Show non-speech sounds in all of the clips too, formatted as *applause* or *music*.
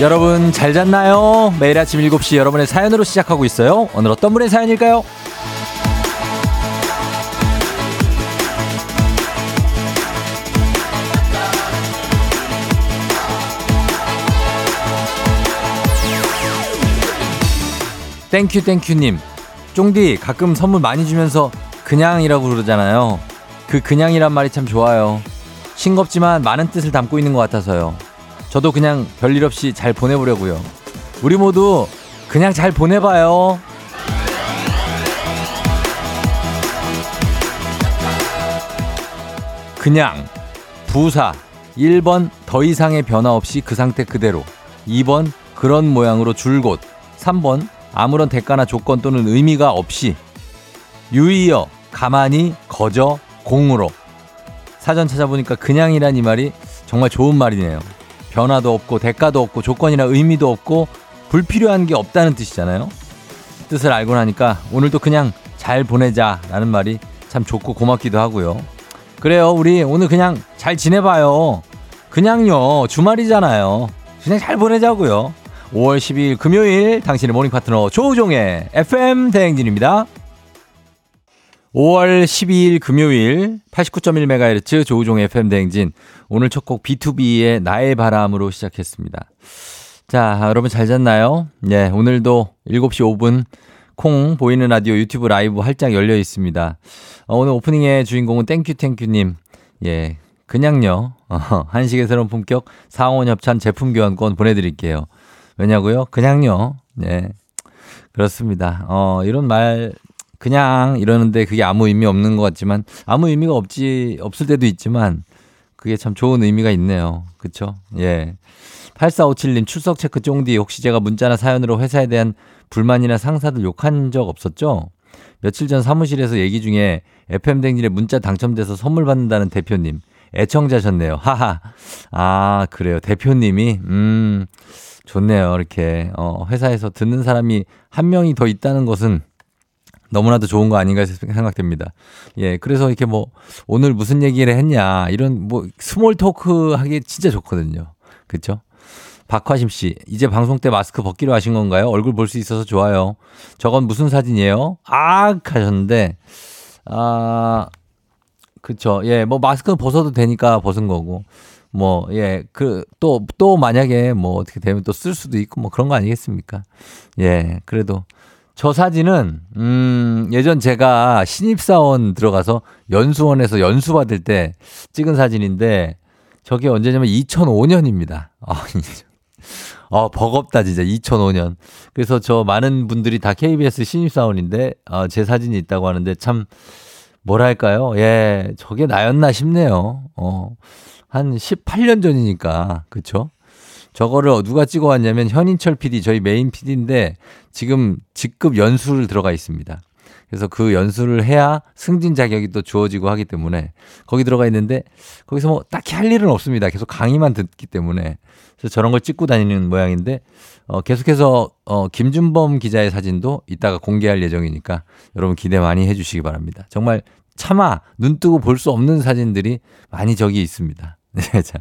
여러분 잘 잤나요? 매일 아침 7시 여러분의 사연으로 시작하고 있어요. 오늘 어떤 분의 사연일까요? 땡큐 땡큐님 쫑디 가끔 선물 많이 주면서 그냥이라고 그러잖아요 그 그냥이란 말이 참 좋아요 싱겁지만 많은 뜻을 담고 있는 것 같아서요 저도 그냥 별일 없이 잘 보내보려고요. 우리 모두 그냥 잘 보내봐요. 그냥 부사 1번 더 이상의 변화 없이 그 상태 그대로 2번 그런 모양으로 줄곧 3번 아무런 대가나 조건 또는 의미가 없이 유의어 가만히 거저 공으로. 사전 찾아보니까 그냥이란 이 말이 정말 좋은 말이네요. 변화도 없고 대가도 없고 조건이나 의미도 없고 불필요한 게 없다는 뜻이잖아요. 뜻을 알고 나니까 오늘도 그냥 잘 보내자라는 말이 참 좋고 고맙기도 하고요. 그래요. 우리 오늘 그냥 잘 지내봐요. 그냥요. 주말이잖아요. 그냥 잘 보내자고요. 5월 12일 금요일 당신의 morning 파트너 조우종의 FM 대행진입니다. 5월 12일 금요일 89.1MHz 조우종의 FM 대행진 오늘 첫 곡 B2B의 나의 바람으로 시작했습니다. 자, 여러분 잘 잤나요? 네, 오늘도 7시 5분 콩 보이는 라디오 유튜브 라이브 활짝 열려 있습니다. 어, 오늘 오프닝의 주인공은 땡큐 땡큐님. 예, 그냥요. 어, 한식의 새로운 품격 사옹원 협찬 제품 교환권 보내드릴게요. 왜냐고요? 그냥요. 네. 그렇습니다. 어, 이런 말 그냥 이러는데 그게 아무 의미 없는 것 같지만 아무 의미가 없지 없을 때도 있지만 그게 참 좋은 의미가 있네요. 그쵸? 예. 8457님 출석 체크 쫑디 혹시 제가 문자나 사연으로 회사에 대한 불만이나 상사들 욕한 적 없었죠? 며칠 전 사무실에서 얘기 중에 FM 댕진에 문자 당첨돼서 선물 받는다는 대표님 애청자셨네요. 하하. 아, 그래요. 대표님이 음. 좋네요. 이렇게 어, 회사에서 듣는 사람이 한 명이 더 있다는 것은 너무나도 좋은 거 아닌가 생각됩니다. 예, 그래서 이렇게 뭐 오늘 무슨 얘기를 했냐 이런 뭐 small talk 하기 진짜 좋거든요. 그렇죠? 박화심 씨, 이제 방송 때 마스크 벗기로 하신 건가요? 얼굴 볼 수 있어서 좋아요. 저건 무슨 사진이에요? 아, 하셨는데, 아, 그쵸. 예, 뭐 마스크 벗어도 되니까 벗은 거고. 뭐, 예, 그, 또, 또 만약에 뭐 어떻게 되면 또 쓸 수도 있고 뭐 그런 거 아니겠습니까? 예, 그래도 저 사진은, 음, 예전 제가 신입사원 들어가서 연수원에서 연수 받을 때 찍은 사진인데 저게 언제냐면 2005년입니다. 아, *laughs* 어, 버겁다, 진짜. 2005년. 그래서 저 많은 분들이 다 KBS 신입사원인데, 어, 제 사진이 있다고 하는데 참, 뭐랄까요? 예, 저게 나였나 싶네요. 어, 한 18년 전이니까. 그쵸? 저거를 누가 찍어왔냐면 현인철 PD, 저희 메인 PD인데 지금 직급 연수를 들어가 있습니다. 그래서 그 연수를 해야 승진 자격이 또 주어지고 하기 때문에 거기 들어가 있는데 거기서 뭐 딱히 할 일은 없습니다. 계속 강의만 듣기 때문에 그래서 저런 걸 찍고 다니는 모양인데 어 계속해서 어 김준범 기자의 사진도 이따가 공개할 예정이니까 여러분 기대 많이 해 주시기 바랍니다. 정말 차마 눈 뜨고 볼 수 없는 사진들이 많이 저기 있습니다. *laughs* 네, 자.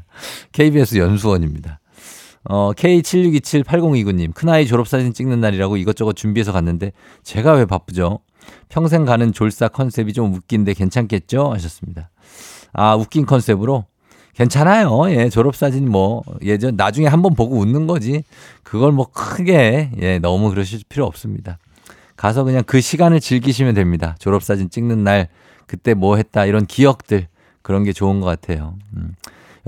KBS 연수원입니다. 어, K76278029님, 큰아이 졸업사진 찍는 날이라고 이것저것 준비해서 갔는데, 제가 왜 바쁘죠? 평생 가는 졸사 컨셉이 좀 웃긴데 괜찮겠죠? 하셨습니다. 아, 웃긴 컨셉으로? 괜찮아요. 예, 졸업사진 뭐, 예전, 나중에 한번 보고 웃는 거지. 그걸 뭐 크게, 예, 너무 그러실 필요 없습니다. 가서 그냥 그 시간을 즐기시면 됩니다. 졸업사진 찍는 날, 그때 뭐 했다, 이런 기억들. 그런 게 좋은 것 같아요. 음.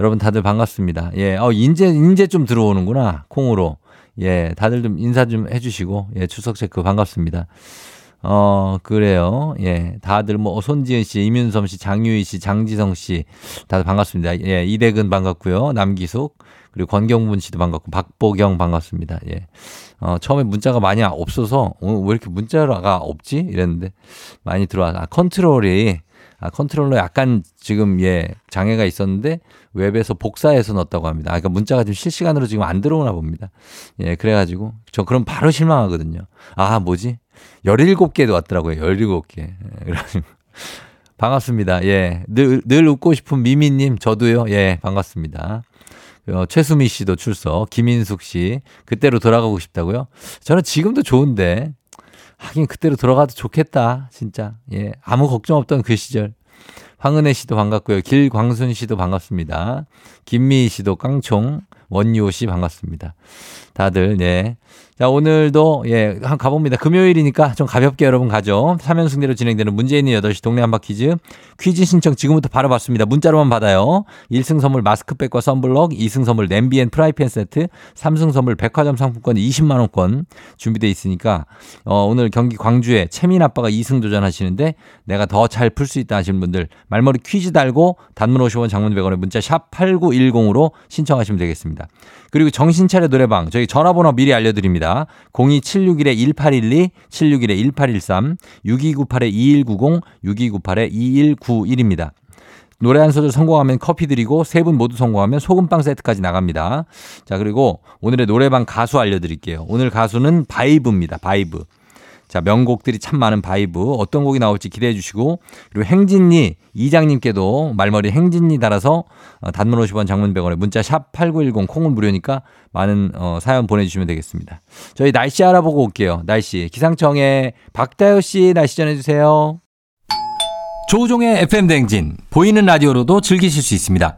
여러분 다들 반갑습니다. 예, 어, 인제, 인제 좀 들어오는구나. 콩으로. 예, 다들 좀 인사 좀 해주시고, 예, 추석 체크 반갑습니다. 어, 그래요. 예. 다들 뭐, 손지은 씨, 이윤섬 씨, 장유희 씨, 장지성 씨, 다들 반갑습니다. 예, 이대근 반갑고요. 남기숙, 그리고 권경문 씨도 반갑고, 박보경 반갑습니다. 예. 어, 처음에 문자가 많이 없어서, 어, 왜 이렇게 문자가 없지? 이랬는데, 많이 들어와. 아, 컨트롤이, 아, 컨트롤러 약간 지금 예, 장애가 있었는데 웹에서 복사해서 넣었다고 합니다. 아, 그러니까 문자가 지금 실시간으로 지금 안 들어오나 봅니다. 예, 그래가지고 저 그럼 바로 실망하거든요. 아, 뭐지? 17개도 왔더라고요. 17개. 예. *laughs* 반갑습니다. 예. 늘, 늘 웃고 싶은 미미님, 저도요. 예, 반갑습니다. 어, 최수미 씨도 출석, 김인숙 씨, 그때로 돌아가고 싶다고요? 저는 지금도 좋은데, 하긴 그때로 돌아가도 좋겠다, 진짜. 예, 아무 걱정 없던 그 시절. 황은혜 씨도 반갑고요. 길광순 씨도 반갑습니다. 김미희 씨도 깡총, 원효 씨 반갑습니다. 다들, 네. 자, 오늘도, 예, 한 가봅니다. 금요일이니까 좀 가볍게 여러분 가죠. 3연승대로 진행되는 있는 8시 동네 한바 퀴즈. 퀴즈 신청 지금부터 바로 받습니다. 문자로만 받아요. 1승 선물 마스크팩과 썬블럭, 2승 선물 냄비 and 프라이팬 세트, 3승 선물 백화점 상품권 20만 원권 준비되어 있으니까, 어, 오늘 경기 광주에 채민 아빠가 2승 도전하시는데 내가 더 잘 풀 수 있다 하시는 분들 말머리 퀴즈 달고 단문 50원 장문 100원에 문자 샵 8910으로 신청하시면 되겠습니다. 그리고 정신차려 노래방 저희 전화번호 미리 알려드립니다. 02761-1812, 761-1813, 6298-2190, 6298-2191입니다. 노래 한 소절 성공하면 커피 드리고 세 분 모두 성공하면 소금빵 세트까지 나갑니다. 자, 그리고 오늘의 노래방 가수 알려드릴게요. 오늘 가수는 바이브입니다. 바이브. 자, 명곡들이 참 많은 바이브. 어떤 곡이 나올지 기대해 주시고, 그리고 행진리 이장님께도 말머리 행진리 달아서 어, 단문 50원 장문 100원에 문자 샵 8910 콩은 무료니까 많은 어, 사연 보내주시면 되겠습니다. 저희 날씨 알아보고 올게요. 날씨. 기상청에 박다효 씨 날씨 전해주세요. 조우종의 FM 댕진. 보이는 라디오로도 즐기실 수 있습니다.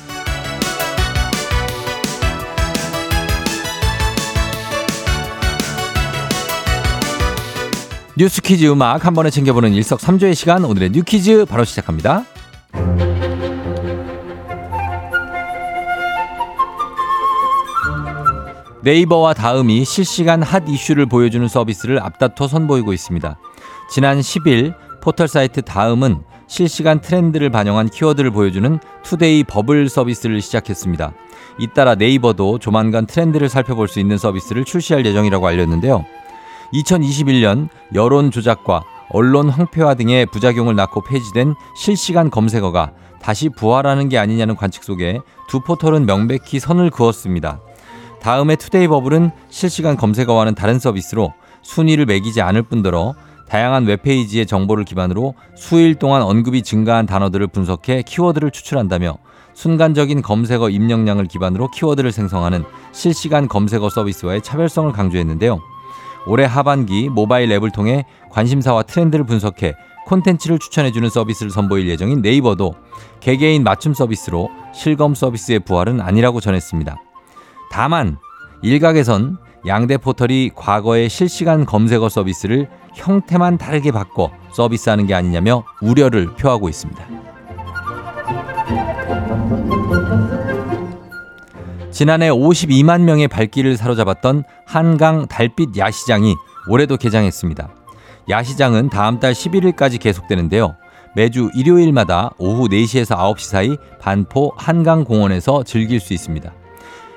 뉴스 퀴즈 음악 한 번에 챙겨보는 일석삼조의 시간 오늘의 New Quiz 바로 시작합니다. 네이버와 다음이 실시간 hot issue를 보여주는 서비스를 앞다퉈 선보이고 있습니다. 지난 10일 포털 사이트 다음은 실시간 트렌드를 반영한 키워드를 보여주는 Today 버블 서비스를 시작했습니다. 잇따라 네이버도 조만간 트렌드를 살펴볼 수 있는 서비스를 출시할 예정이라고 알렸는데요. 2021년 여론 조작과 언론 황폐화 등의 부작용을 낳고 폐지된 실시간 검색어가 다시 부활하는 게 아니냐는 관측 속에 두 포털은 명백히 선을 그었습니다. 다음에 Today 버블은 실시간 검색어와는 다른 서비스로 순위를 매기지 않을 뿐더러 다양한 웹페이지의 정보를 기반으로 수일 동안 언급이 증가한 단어들을 분석해 키워드를 추출한다며 순간적인 검색어 입력량을 기반으로 키워드를 생성하는 실시간 검색어 서비스와의 차별성을 강조했는데요. 올해 하반기 모바일 앱을 통해 관심사와 트렌드를 분석해 콘텐츠를 추천해주는 서비스를 선보일 예정인 네이버도 개개인 맞춤 서비스로 실검 서비스의 부활은 아니라고 전했습니다. 다만 일각에선 양대 포털이 과거의 실시간 검색어 서비스를 형태만 다르게 바꿔 서비스하는 게 아니냐며 우려를 표하고 있습니다. 지난해 52만 명의 발길을 사로잡았던 한강 달빛 야시장이 올해도 개장했습니다. 야시장은 다음 달 11일까지 계속되는데요. 매주 일요일마다 오후 4시에서 9시 사이 반포 한강공원에서 즐길 수 있습니다.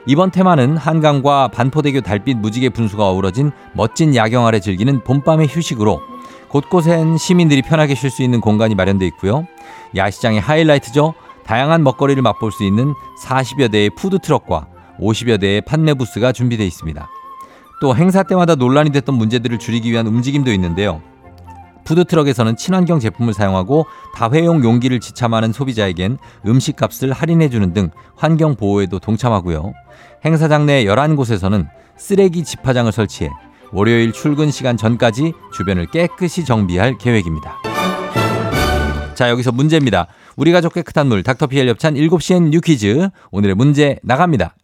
이번 테마는 한강과 반포대교 달빛 무지개 분수가 어우러진 멋진 야경 아래 즐기는 봄밤의 휴식으로 곳곳엔 시민들이 편하게 쉴 수 있는 공간이 마련되어 있고요. 야시장의 하이라이트죠. 다양한 먹거리를 맛볼 수 있는 40여 대의 푸드트럭과 50여 대의 판매 부스가 준비되어 있습니다. 또 행사 때마다 논란이 됐던 문제들을 줄이기 위한 움직임도 있는데요. 푸드트럭에서는 친환경 제품을 사용하고 다회용 용기를 지참하는 소비자에겐 음식값을 할인해주는 등 환경 보호에도 동참하고요. 행사장 내 11곳에서는 쓰레기 집화장을 설치해 월요일 출근 시간 전까지 주변을 깨끗이 정비할 계획입니다. 자, 여기서 문제입니다. 우리 가족 깨끗한 물 닥터피엘 협찬 7시엔 뉴퀴즈 오늘의 문제 나갑니다.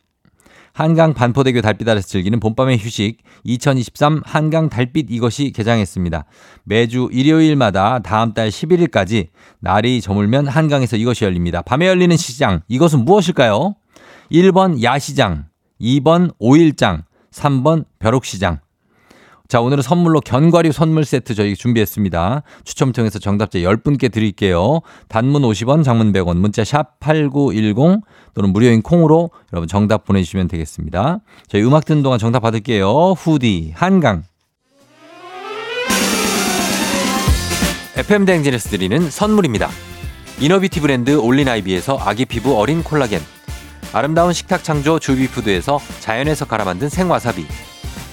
한강 반포대교 달빛 아래서 즐기는 봄밤의 휴식 2023 한강 달빛 이것이 개장했습니다. 매주 일요일마다 다음 달 11일까지 날이 저물면 한강에서 이것이 열립니다. 밤에 열리는 시장 이것은 무엇일까요? 1번 야시장, 2번 오일장, 3번 벼룩시장. 자, 오늘은 선물로 견과류 선물 세트 저희 준비했습니다. 추첨 통해서 정답자 10분께 드릴게요. 단문 50원, 장문 100원, 문자 샵 8910 또는 무료인 콩으로 여러분 정답 보내주시면 되겠습니다. 저희 음악 듣는 동안 정답 받을게요. 후디, 한강. FM 대행진에서 드리는 선물입니다. 이너비티 브랜드 올린아이비에서 아기 피부 어린 콜라겐. 아름다운 식탁 창조 주비푸드에서 자연에서 갈아 만든 생와사비.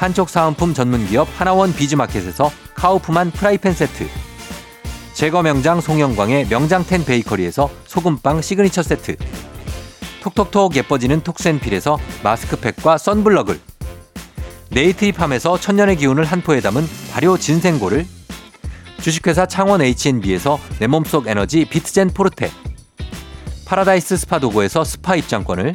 판촉 사은품 전문기업 하나원 비즈마켓에서 카우프만 프라이팬 세트. 제과 명장 송영광의 명장텐 베이커리에서 소금빵 시그니처 세트. 톡톡톡 예뻐지는 톡센필에서 마스크팩과 선블럭을. 네이트리팜에서 천년의 기운을 한 포에 담은 발효 진생고를. 주식회사 창원 H&B에서 내 몸속 에너지 비트젠 포르테. 파라다이스 스파 도고에서 스파 입장권을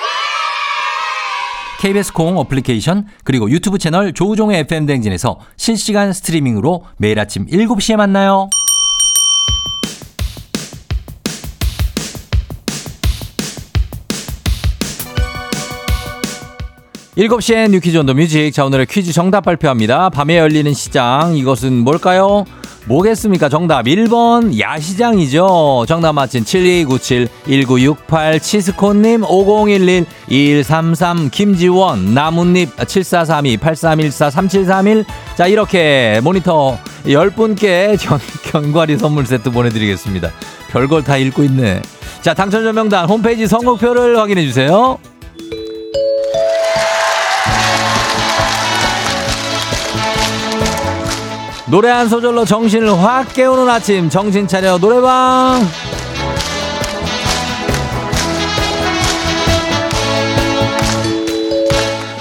KBS 콩 어플리케이션 그리고 유튜브 채널 조우종의 FM 댕진에서 실시간 스트리밍으로 매일 아침 7시에 만나요. 7시엔 You Quiz on the Music. 자, 오늘의 퀴즈 정답 발표합니다. 밤에 열리는 시장. 이것은 뭘까요? 뭐겠습니까? 정답 1번 야시장이죠. 정답 맞힌 7297-1968 치스콘님 5011 2133 김지원 나뭇잎 7432-8314-3731 자 이렇게 모두 10분께 견, 견과류 선물 세트 보내드리겠습니다. 별걸 다 읽고 있네. 자 당첨자 명단 홈페이지 선곡표를 확인해 주세요. 노래 한 소절로 정신을 확 깨우는 아침. 정신 차려 노래방.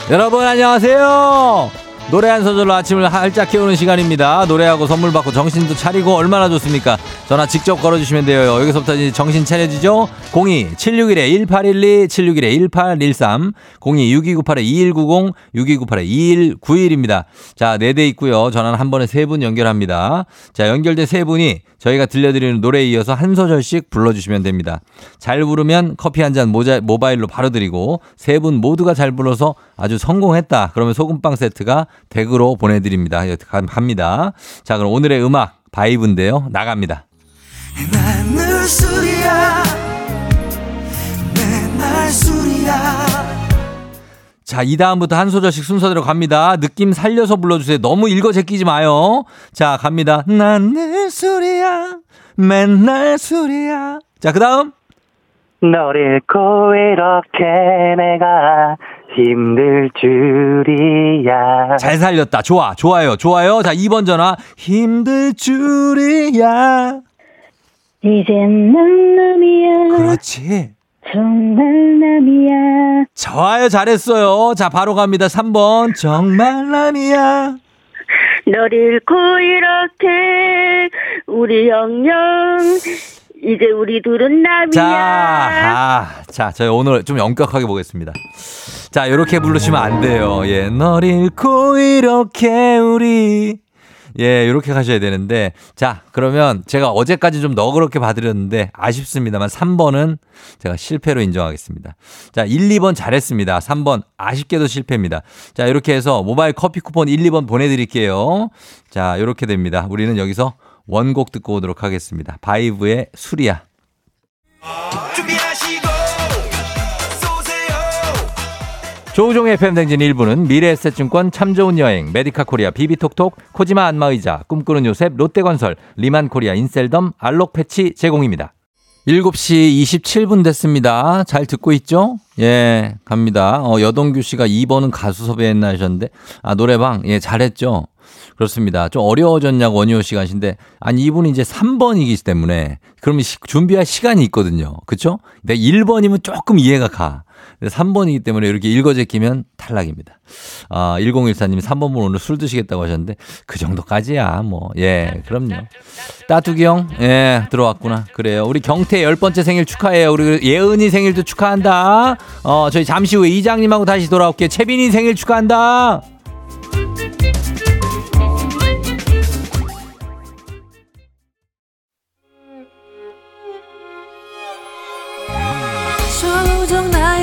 여러분 안녕하세요 노래 한 소절로 아침을 활짝 깨우는 시간입니다. 노래하고 선물 받고 정신도 차리고 얼마나 좋습니까? 전화 직접 걸어주시면 돼요. 여기서부터 이제 정신 차려지죠? 02-761-1812, 761-1813, 02-6298-2190, 6298-2191입니다. 자, 네 대 있고요. 전화는 한 번에 세 분 연결합니다. 자, 연결된 세 분이 저희가 들려드리는 노래에 이어서 한 소절씩 불러주시면 됩니다. 잘 부르면 커피 한 잔 모바일로 바로 드리고 세 분 모두가 잘 불러서 아주 성공했다. 그러면 소금빵 세트가 댁으로 보내드립니다. 갑니다. 자, 그럼 오늘의 음악 바이브인데요. 나갑니다. 자, 이 다음부터 한 소절씩 순서대로 갑니다. 느낌 살려서 불러주세요. 너무 읽어 제끼지 마요. 자, 갑니다. 난 늘 술이야. 맨날 술이야. 자, 그 다음. 너를 잃고 이렇게 내가 힘들 줄이야. 잘 살렸다. 좋아. 좋아요. 좋아요. 자, 2번 전화. 힘들 줄이야. 이젠 난 남이야. 그렇지. 정말 남이야. 좋아요. 잘했어요. 자, 바로 갑니다. 3번. 정말 남이야. 널 잃고 이렇게 우리 영영 이제 우리 둘은 남이야. 자, 아, 자, 저희 오늘 좀 엄격하게 보겠습니다. 자, 이렇게 부르시면 안 돼요. 예, 널 잃고 이렇게 우리 예, 요렇게 가셔야 되는데. 자, 그러면 제가 어제까지 좀 너그럽게 봐드렸는데 아쉽습니다만 3번은 제가 실패로 인정하겠습니다. 자, 1, 2번 잘했습니다. 3번 아쉽게도 실패입니다. 자, 이렇게 해서 모바일 커피 쿠폰 1, 2번 보내드릴게요. 자, 요렇게 됩니다. 우리는 여기서 원곡 듣고 오도록 하겠습니다. 바이브의 수리야. 준 조우종의 FM 댕진 1부는 미래에셋증권 참 좋은 여행, 메디카 코리아 비비톡톡, 코지마 안마의자, 꿈꾸는 요셉, 롯데건설, 리만 코리아 인셀덤, 알록 패치 제공입니다. 7시 27분 됐습니다. 잘 듣고 있죠? 예, 갑니다. 어, 여동규 씨가 2번은 가수 섭외했나 하셨는데, 아, 노래방, 예, 잘했죠? 그렇습니다. 좀 어려워졌냐고 원효 씨가 하신데, 아니, 이분이 이제 3번이기 때문에, 그러면 시- 준비할 시간이 있거든요. 그쵸? 근데 1번이면 조금 이해가 가. 근데 3번이기 때문에 이렇게 읽어제끼면 탈락입니다. 아, 1014님이 3번 분 오늘 술 드시겠다고 하셨는데, 그 정도까지야, 뭐. 예, 그럼요. 따뚜기 형, 예, 들어왔구나. 그래요. 우리 경태 열 번째 생일 축하해요. 우리 예은이 생일도 축하한다. 어, 저희 잠시 후에 이장님하고 다시 돌아올게요. 채빈이 생일 축하한다.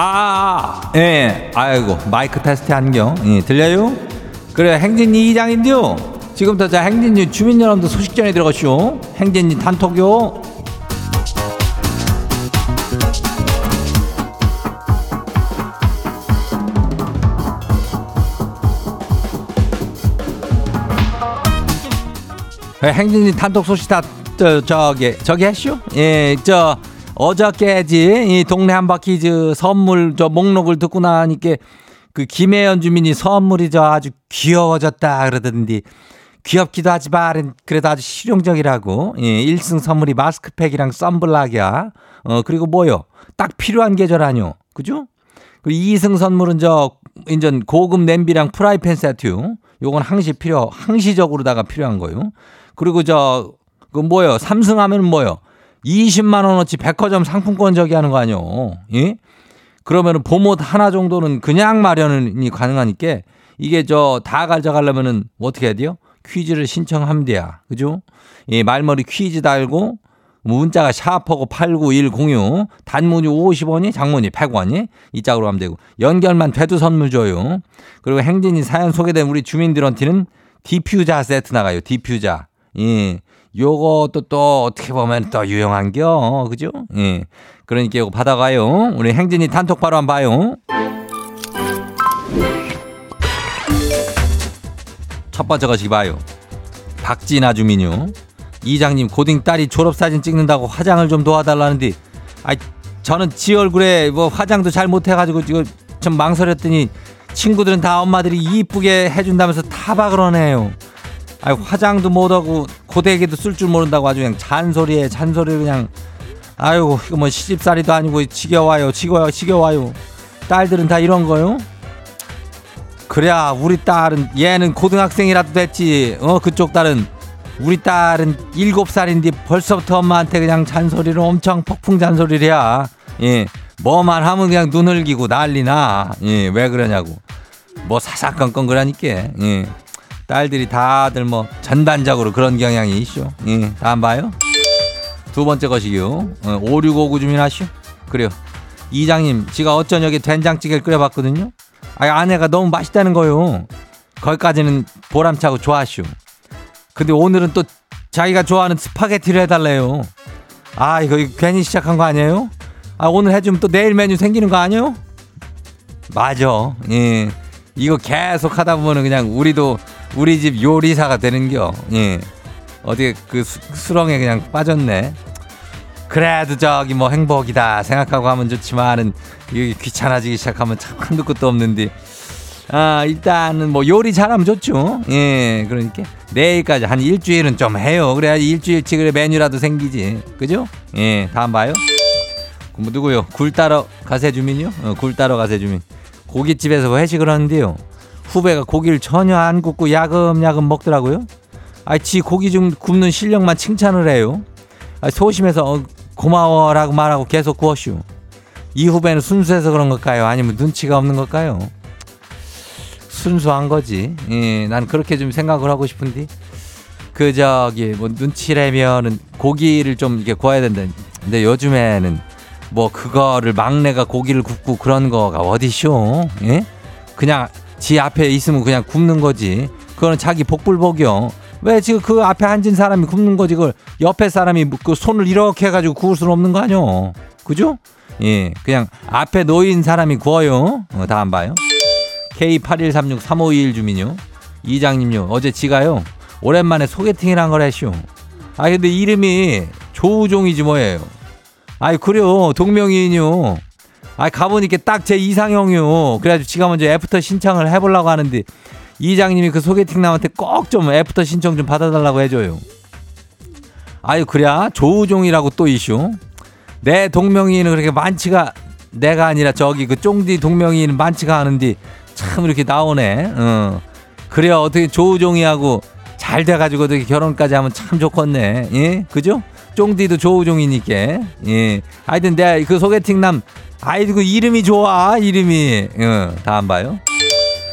아, 예, 아이고, 마이크 테스트 한경. 예, 들려요? 그래, 행진이 이장인데요. 지금부터 자, 행진이 주민 여러분들 소식 전해 들어가시오. 행진이 단톡요. 예, 행진이 단톡 소식 다, 저, 저기, 저기 했쇼? 예, 저, 어저께지, 이 동네 한바퀴즈 선물 저 목록을 듣고 나니까 그 김혜연 주민이 선물이 저 아주 귀여워졌다 그러던데 귀엽기도 하지만 그래도 아주 실용적이라고. 예, 1승 선물이 마스크팩이랑 썬블락이야. 어, 그리고 뭐요? 딱 필요한 계절 아니요. 그죠? 그리고 2승 선물은 저 인전 고급 냄비랑 프라이팬 세트. 요건 항시 필요, 항시적으로다가 필요한 거요. 그리고 저, 그 뭐요? 3승 하면 뭐요? 20만 원어치 백화점 상품권 저기 하는 거 아니요. 예? 그러면은 봄옷 하나 정도는 그냥 마련이 가능하니까 이게 저 다 가져가려면은 어떻게 해야 돼요? 퀴즈를 신청하면 돼야. 그죠? 예, 말머리 퀴즈 달고 문자가 샤프고 89106 단문이 50원이 장문이 100원이 이 짝으로 가면 되고 연결만 돼도 선물 줘요. 그리고 행진이 사연 소개된 우리 주민들한테는 디퓨자 세트 나가요. 디퓨자. 예. 요것도 또 어떻게 보면 또 유용한겨. 그죠? 예. 그러니까 이거 받아가요. 우리 행진이 단톡 바로 한번 봐요. 첫 번째 것이 봐요. 박진아 주민요. 이장님 고딩 딸이 졸업사진 찍는다고 화장을 좀 도와달라는데 아 저는 지 얼굴에 뭐 화장도 잘 못해가지고 이거 좀 망설였더니 친구들은 다 엄마들이 이쁘게 해준다면서 타박을 하네요. 아 화장도 못하고 고데기도 쓸 줄 모른다고 아주 그냥 잔소리에 잔소리 그냥 아유 이거 뭐 시집살이도 아니고 지겨워요 지겨워 지겨워요. 딸들은 다 이런 거요? 그래야 우리 딸은 얘는 고등학생이라도 됐지. 어 그쪽 딸은. 우리 딸은 일곱 살인데 벌써부터 엄마한테 그냥 잔소리를 엄청 폭풍 잔소리를 해야 예. 뭐만 하면 그냥 눈 흘기고 난리나. 예왜 그러냐고. 뭐 사사건건 그러니까 예 딸들이 다들 뭐 전반적으로 그런 경향이 있쇼 예 다음 봐요 두 번째 것이요 어, 5659 주민하시오 그래요 이장님 지가 어쩌냐게 된장찌개를 끓여봤거든요 아 아내가 너무 맛있다는 거요 거기까지는 보람차고 좋아하시오 근데 오늘은 또 자기가 좋아하는 스파게티를 해달래요. 아, 이거 괜히 시작한 거 아니에요? 아, 오늘 해주면 또 내일 메뉴 생기는 거 아니에요? 맞아. 예. 이거 계속 하다 보면은 그냥 우리도 우리 집 요리사가 되는겨. 예. 어디 그 수- 수렁에 그냥 빠졌네. 그래도 저기 뭐 행복이다 생각하고 하면 좋지만은 이게 귀찮아지기 시작하면 참 한도 끝도 없는데 아, 일단은 뭐 요리 잘하면 좋죠. 예, 그러니까 내일까지 한 일주일은 좀 해요. 그래야지 일주일치 그래 메뉴라도 생기지. 그죠? 예, 다음 봐요. 뭐 누구요? 굴 따러 가세 주민요? 어, 굴 따러 가세 주민. 고깃집에서 회식을 하는데요. 후배가 고기를 전혀 안 굽고 야금야금 먹더라고요. 아, 지 고기 좀 굽는 실력만 칭찬을 해요. 아, 소심해서 어, 고마워라고 말하고 계속 구웠슈. 이 후배는 순수해서 그런 걸까요? 아니면 눈치가 없는 걸까요? 순수한 거지. 예, 난 그렇게 좀 생각을 하고 싶은데. 그 저기 뭐 눈치라면은 고기를 좀 이렇게 구워야 된다. 근데 요즘에는 뭐 그거를 막내가 고기를 굽고 그런 거가 어디쇼? 예? 그냥 지 앞에 있으면 그냥 굽는 거지. 그거는 자기 복불복이요. 왜 지금 그 앞에 앉은 사람이 굽는 거지 그걸 옆에 사람이 그 손을 이렇게 해가지고 구울 수는 없는 거 아니요. 그죠? 예, 그냥 앞에 놓인 사람이 구워요. 어, 다안 봐요. K81363521 주민요. 이장님요. 어제 지가요. 오랜만에 소개팅이란 걸 했슈. 아 근데 이름이 조우종이지 뭐예요. 아이 그래요. 동명이인요. 아 가보니까 딱 제 이상형이요. 그래가지고 지가 먼저 애프터 신청을 해보려고 하는데 이장님이 그 소개팅남한테 꼭 좀 애프터 신청 좀 받아달라고 해줘요. 아유 그래 조우종이라고 또 이슈. 내 동명이인은 그렇게 많지가 내가 아니라 저기 그 쫑디 동명이인은 많지가 않은데 참 이렇게 나오네. 어. 그래야 어떻게 조우종이하고 잘 돼가지고 어떻게 결혼까지 하면 참 좋겠네. 예, 그죠? 쫑디도 조우종이니까. 예. 하여튼 내가 그 소개팅 남 아이고 그 이름이 좋아 이름이. 어, 다안 봐요.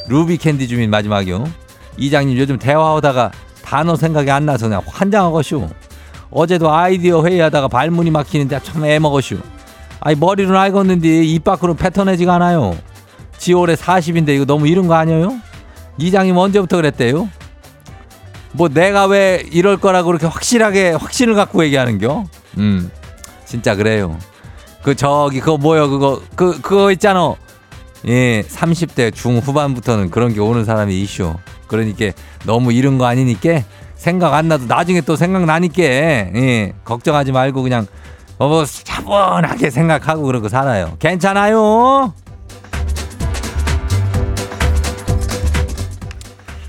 루비 캔디 주민 마지막이요. 이장님 요즘 대화하다가 단어 생각이 안 나서 그냥 환장하고쇼. 어제도 아이디어 회의하다가 발문이 막히는데 참 애먹어쇼. 아니 머리로는 알겠는데 입 밖으로 패턴해지가 않아요. 지 올해 40인데 이거 너무 이른 거 아니에요? 이장님 언제부터 그랬대요? 뭐 내가 왜 이럴 거라고 그렇게 확실하게 확신을 갖고 얘기하는겨? 음, 진짜 그래요. 그 저기 그거 뭐요 그거 그 그거 있잖아. 예, 30대 중후반부터는 그런 게 오는 사람이 이슈. 그러니까 너무 이른 거 아니니까 생각 안 나도 나중에 또 생각나니까 예, 걱정하지 말고 그냥 어, 뭐 차분하게 생각하고 그러고 살아요. 괜찮아요.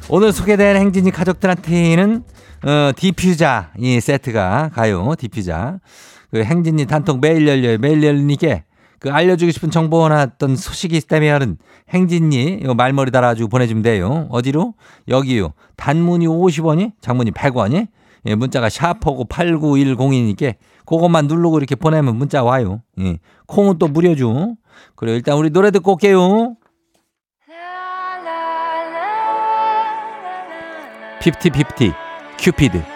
오늘 소개된 행진이 가족들한테는 어, 디퓨자 이 세트가 가요. 디퓨자. 그 행진이 단톡 매일 열려요. 매일 열리니까 그 알려주고 싶은 정보나 어떤 소식이 있다면 댕진이 이거 말머리 달아가지고 보내주면 돼요. 어디로? 여기요. 단문이 50원이, 장문이 100원이. 예, 문자가 샵하고 8910이니까 그것만 누르고 이렇게 보내면 문자 와요. 예. 콩은 또 무료죠. 그래 일단 우리 노래 듣고 올게요. 피프티 피프티 큐피드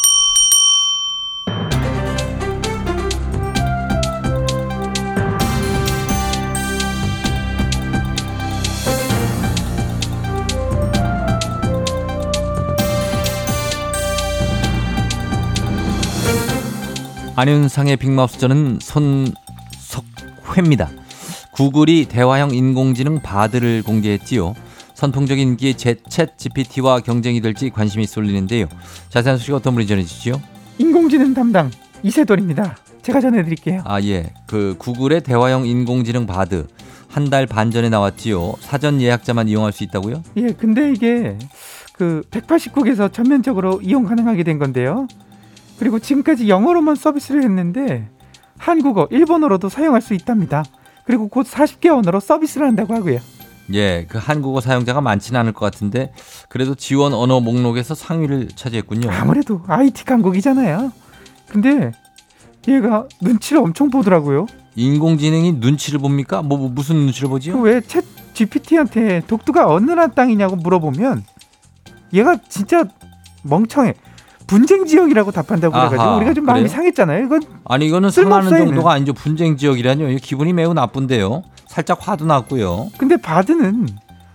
안윤상의 빅마우스 저는 손석회입니다. 구글이 대화형 인공지능 바드를 공개했지요. 선풍적인 인기의 챗 GPT와 경쟁이 될지 관심이 쏠리는데요. 자세한 소식 어떤 분이 전해주시죠? 인공지능 담당 이세돌입니다. 제가 전해드릴게요. 아 예, 그 구글의 대화형 인공지능 바드 한 달 반 전에 나왔지요. 사전 예약자만 이용할 수 있다고요? 예, 근데 이게 그 180국에서 전면적으로 이용 가능하게 된 건데요. 그리고 지금까지 영어로만 서비스를 했는데 한국어, 일본어로도 사용할 수 있답니다. 그리고 곧 40개 언어로 서비스를 한다고 하고요. 예, 그 한국어 사용자가 많지는 않을 것 같은데 그래도 지원 언어 목록에서 상위를 차지했군요. 아무래도 IT 강국이잖아요. 근데 얘가 눈치를 엄청 보더라고요. 인공지능이 눈치를 봅니까? 뭐, 뭐 무슨 눈치를 보지요? 그왜챗 GPT한테 독도가 어느 나라 땅이냐고 물어보면 얘가 진짜 멍청해. 분쟁 지역이라고 답한다고 아하, 그래가지고 우리가 좀 마음이 그래요? 상했잖아요. 이건 아니 이거는 상하는 얘는. 정도가 아니죠. 분쟁 지역이라뇨. 기분이 매우 나쁜데요. 살짝 화도 났고요. 근데 바드는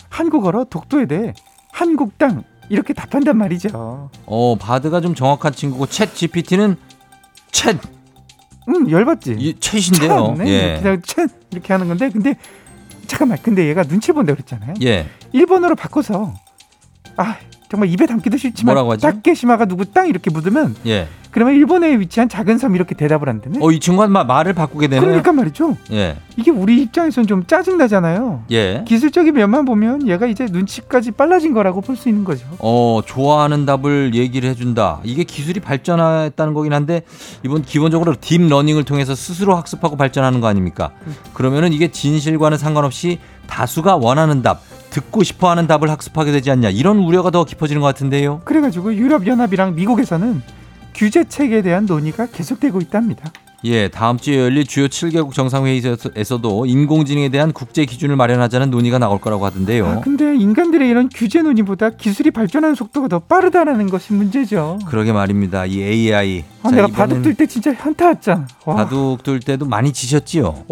한국어로 독도에 대해 한국 땅 이렇게 답한단 말이죠. 어 바드가 좀 정확한 친구고 챗 GPT는 챗 응 열받지. 이 챗인데요. 네, 예. 그냥 챗 이렇게 하는 건데 근데 잠깐만 근데 얘가 눈치 본다 그랬잖아요. 예. 일본어로 바꿔서 아 정말 입에 담기도 싫지만? 다케시마가 누구 땅 이렇게 묻으면 예. 그러면 일본에 위치한 작은 섬 이렇게 대답을 한다네. 어, 이 친구가 마- 말을 바꾸게 되네요. 그러니까 말이죠. 예. 이게 우리 입장에서는 좀 짜증 나잖아요. 예. 기술적인 면만 보면 얘가 이제 눈치까지 빨라진 거라고 볼 수 있는 거죠. 어, 좋아하는 답을 얘기를 해준다. 이게 기술이 발전했다는 거긴 한데, 이번 기본적으로 딥 러닝을 통해서 스스로 학습하고 발전하는 거 아닙니까? 그러면은 이게 진실과는 상관없이 다수가 원하는 답, 듣고 싶어 하는 답을 학습하게 되지 않냐. 이런 우려가 더 깊어지는 것 같은데요. 그래가지고 유럽 연합이랑 미국에서는 규제책에 대한 논의가 계속되고 있답니다. 예, 다음 주에 열릴 주요 7개국 정상회의에서도 인공지능에 대한 국제 기준을 마련하자는 논의가 나올 거라고 하던데요. 아, 근데 인간들의 이런 규제 논의보다 기술이 발전하는 속도가 더 빠르다라는 것이 문제죠. 그러게 말입니다. 이 AI. 아, 자, 내가 바둑 둘 때 진짜 현타 왔잖아. 와, 바둑 둘 때도 많이 지셨지요.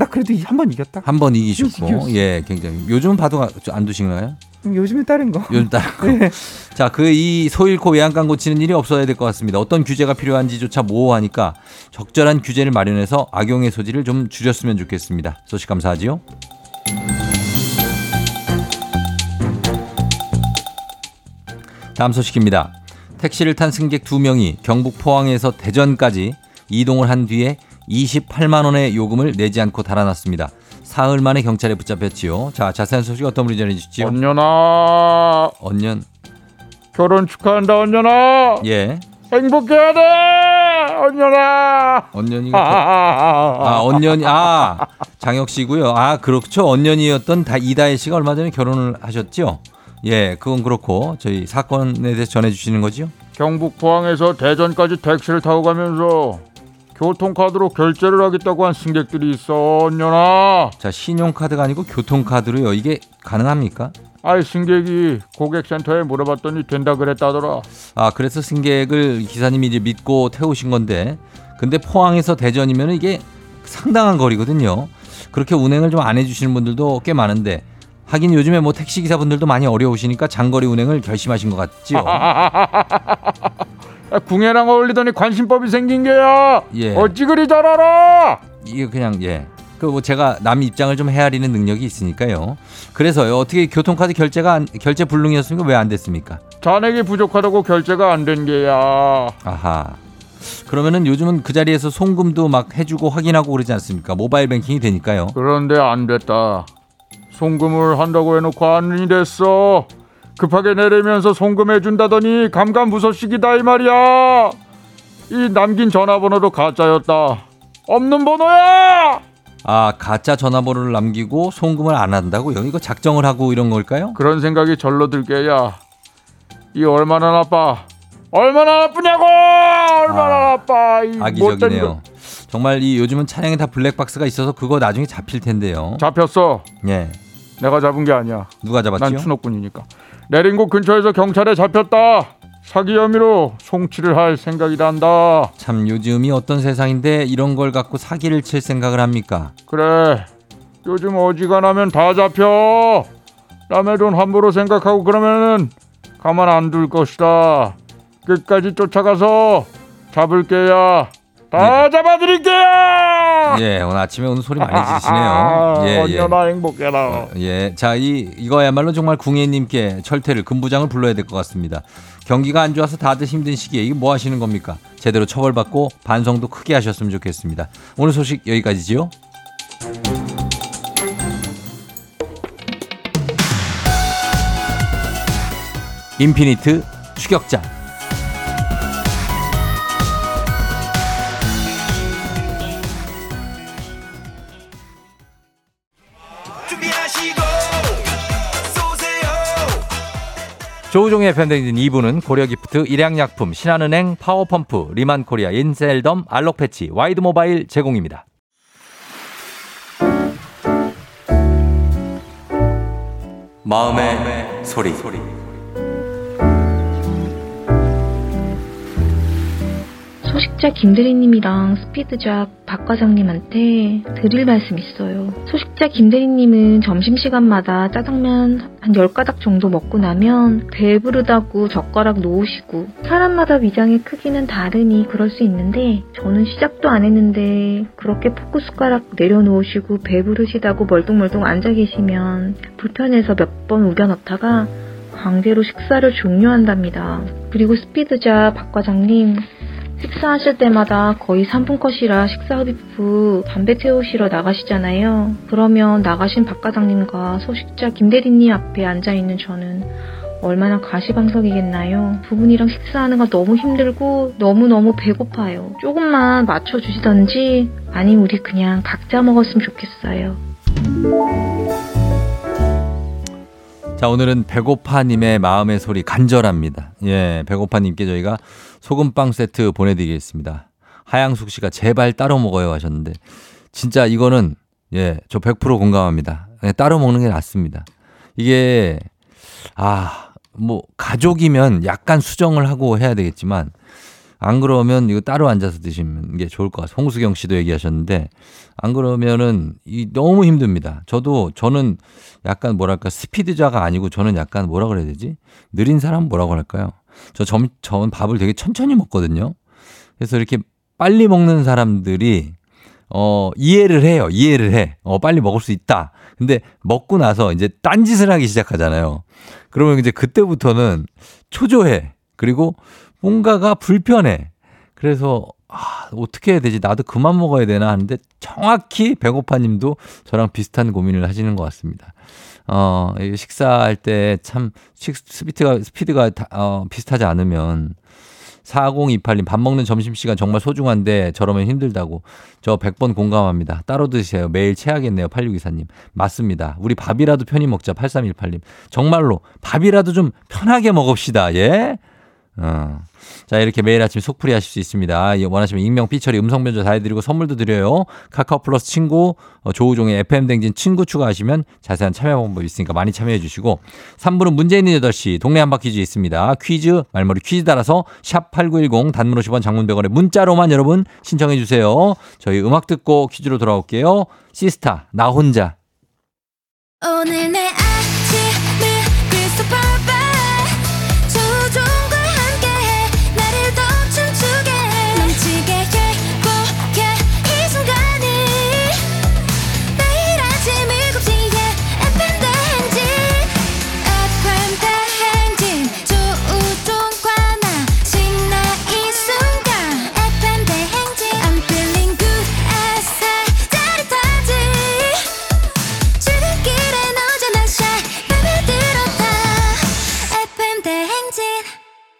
나 그래도 한 번 이겼다. 한 번 이기셨고, 이겼어. 예, 굉장히. 요즘 바둑 안 두시나요? 요즘에 다른 거. 요즘 따라. 네. 자, 그 이 소잃고 외양간 고치는 일이 없어야 될 것 같습니다. 어떤 규제가 필요한지조차 모호하니까 적절한 규제를 마련해서 악용의 소지를 좀 줄였으면 좋겠습니다. 소식 감사하지요. 다음 소식입니다. 택시를 탄 승객 두명이 경북 포항에서 대전까지 이동을 한 뒤에 28만 원의 요금을 내지 않고 달아났습니다. 사흘 만에 경찰에 붙잡혔지요. 자, 자세한 소식 어떤 분이 전해 주시죠? 언년아 언년. 결혼 축하한다 언년아 예. 행복해야 돼 언년아 언년이가 저- *laughs* 아, 언년이 아, 장혁 씨고요. 아, 그렇죠. 언년이었던 다 이다혜 씨가 얼마 전에 결혼을 하셨죠? 예, 그건 그렇고 저희 사건에 대해서 전해 주시는 거죠? 경북 포항에서 대전까지 택시를 타고 가면서 교통카드로 결제를 하겠다고 한 승객들이 있어 언년아 자, 신용카드가 아니고 교통카드로요. 이게 가능합니까? 아이 승객이 고객센터에 물어봤더니 된다 그랬다더라 아, 그래서 승객을 기사님이 이제 믿고 태우신 건데 근데 포항에서 대전이면 이게 상당한 거리거든요. 그렇게 운행을 좀 안 해주시는 분들도 꽤 많은데 하긴 요즘에 뭐 택시 기사분들도 많이 어려우시니까 장거리 운행을 결심하신 것 같지요. *laughs* 아, 궁예랑 어울리더니 관심법이 생긴 게야 예. 어찌 그리 잘 알아 이게 그냥 예. 그뭐 제가 남 입장을 좀 헤아리는 능력이 있으니까요. 그래서요 어떻게 교통카드 결제가 안- 결제 불능이었습니까? 왜 안 됐습니까? 잔액이 부족하다고 결제가 안 된 게야 아하. 그러면은 요즘은 그 자리에서 송금도 막 해주고 확인하고 그러지 않습니까? 모바일 뱅킹이 되니까요. 그런데 안 됐다. 송금을 한다고 해놓고 안 됐어. 급하게 내리면서 송금해 준다더니 감감무소식이다 이 말이야. 이 남긴 전화번호도 가짜였다. 없는 번호야. 아 가짜 전화번호를 남기고 송금을 안 한다고요? 이거 작정을 하고 이런 걸까요? 그런 생각이 절로 들게야. 이 얼마나 나빠. 얼마나 나쁘냐고. 얼마나 아, 나빠. 이 악의적이네요. 거. 정말 이 요즘은 차량에 다 블랙박스가 있어서 그거 나중에 잡힐 텐데요. 잡혔어. 예. 내가 잡은 게 아니야. 누가 난 잡았죠? 추노꾼이니까. 내린 곳 근처에서 경찰에 잡혔다. 사기 혐의로 송치를 할 생각이란다. 참 요즘이 어떤 세상인데 이런 걸 갖고 사기를 칠 생각을 합니까? 그래. 요즘 어지간하면 다 잡혀. 남의 돈 함부로 생각하고 그러면은 가만 안 둘 것이다. 끝까지 쫓아가서 잡을 게야. 다 잡아드릴게야. 예, 오늘 아침에 오늘 소리 많이 아, 지르시네요. 예, 예. 언제나 행복해라. 예, 자, 이 이거야말로 정말 궁예님께 철퇴를 금부장을 불러야 될 것 같습니다. 경기가 안 좋아서 다들 힘든 시기에 이게 뭐 하시는 겁니까? 제대로 처벌받고 반성도 크게 하셨으면 좋겠습니다. 오늘 소식 여기까지지요. 인피니트 추격자. 조우종의 FM 댕진 2부는 고려기프트, 일양약품, 신한은행, 파워펌프, 리만코리아, 인셀덤, 알록패치, 와이드모바일 제공입니다. 마음의, 소리. 소 식자 김대리님이랑 스피드작 박 과장님한테 드릴 말씀 있어요. 소식자 김대리님은 점심시간마다 짜장면 한 10가닥 정도 먹고 나면 배부르다고 젓가락 놓으시고 사람마다 위장의 크기는 다르니 그럴 수 있는데 저는 시작도 안 했는데 그렇게 포크 숟가락 내려놓으시고 배부르시다고 멀뚱멀뚱 앉아 계시면 불편해서 몇 번 우겨 넣다가 강제로 식사를 종료한답니다. 그리고 스피드자 박 과장님 식사하실 때마다 거의 3분 컷이라 식사 흡입 후 담배 태우시러 나가시잖아요. 그러면 나가신 박 과장님과 소식자 김대리님 앞에 앉아있는 저는 얼마나 가시방석이겠나요? 두 분이랑 식사하는 거 너무 힘들고 너무너무 배고파요. 조금만 맞춰주시던지 아니면 우리 그냥 각자 먹었으면 좋겠어요. 자, 오늘은 배고파님의 마음의 소리 간절합니다. 예, 배고파님께 저희가 소금빵 세트 보내드리겠습니다. 하양숙 씨가 제발 따로 먹어요 하셨는데, 진짜 이거는, 예, 저 100% 공감합니다. 예, 따로 먹는 게 낫습니다. 이게, 아, 뭐, 가족이면 약간 수정을 하고 해야 되겠지만, 안 그러면 이거 따로 앉아서 드시는 게 좋을 것 같아요. 홍수경 씨도 얘기하셨는데, 안 그러면은 이 너무 힘듭니다. 저도 저는 약간 뭐랄까 스피드자가 아니고 저는 약간 뭐라 그래야 되지? 느린 사람 뭐라고 할까요? 저 점, 전 밥을 되게 천천히 먹거든요. 그래서 이렇게 빨리 먹는 사람들이 어, 이해를 해요. 이해를 해. 어, 빨리 먹을 수 있다. 근데 먹고 나서 이제 딴짓을 하기 시작하잖아요. 그러면 이제 그때부터는 초조해. 그리고 뭔가가 불편해. 그래서 아, 어떻게 해야 되지? 나도 그만 먹어야 되나 하는데 정확히 배고파 님도 저랑 비슷한 고민을 하시는 것 같습니다. 어, 식사할 때 참 스피드가, 스피드가 다, 어, 비슷하지 않으면 4028님 밥 먹는 점심시간 정말 소중한데 저러면 힘들다고. 저 100번 공감합니다. 따로 드세요. 매일 체하겠네요. 8624님. 맞습니다. 우리 밥이라도 편히 먹자. 8318님. 정말로 밥이라도 좀 편하게 먹읍시다. 예? 어. 자, 이렇게 매일 아침 속풀이 하실 수 있습니다. 예, 원하시면 익명, 삐처리, 음성 변조 다 해드리고 선물도 드려요. 카카오 플러스 친구, 어, 조우종의 FM 댕진 친구 추가하시면 자세한 참여 방법이 있으니까 많이 참여해 주시고 3부는 문제 있는 8시 동네 한바 퀴즈 있습니다. 퀴즈, 말머리 퀴즈 따라서 샵8910 단문 50원 장문 100원에 문자로만 여러분 신청해 주세요. 저희 음악 듣고 퀴즈로 돌아올게요. 시스타, 나 혼자. 오늘 내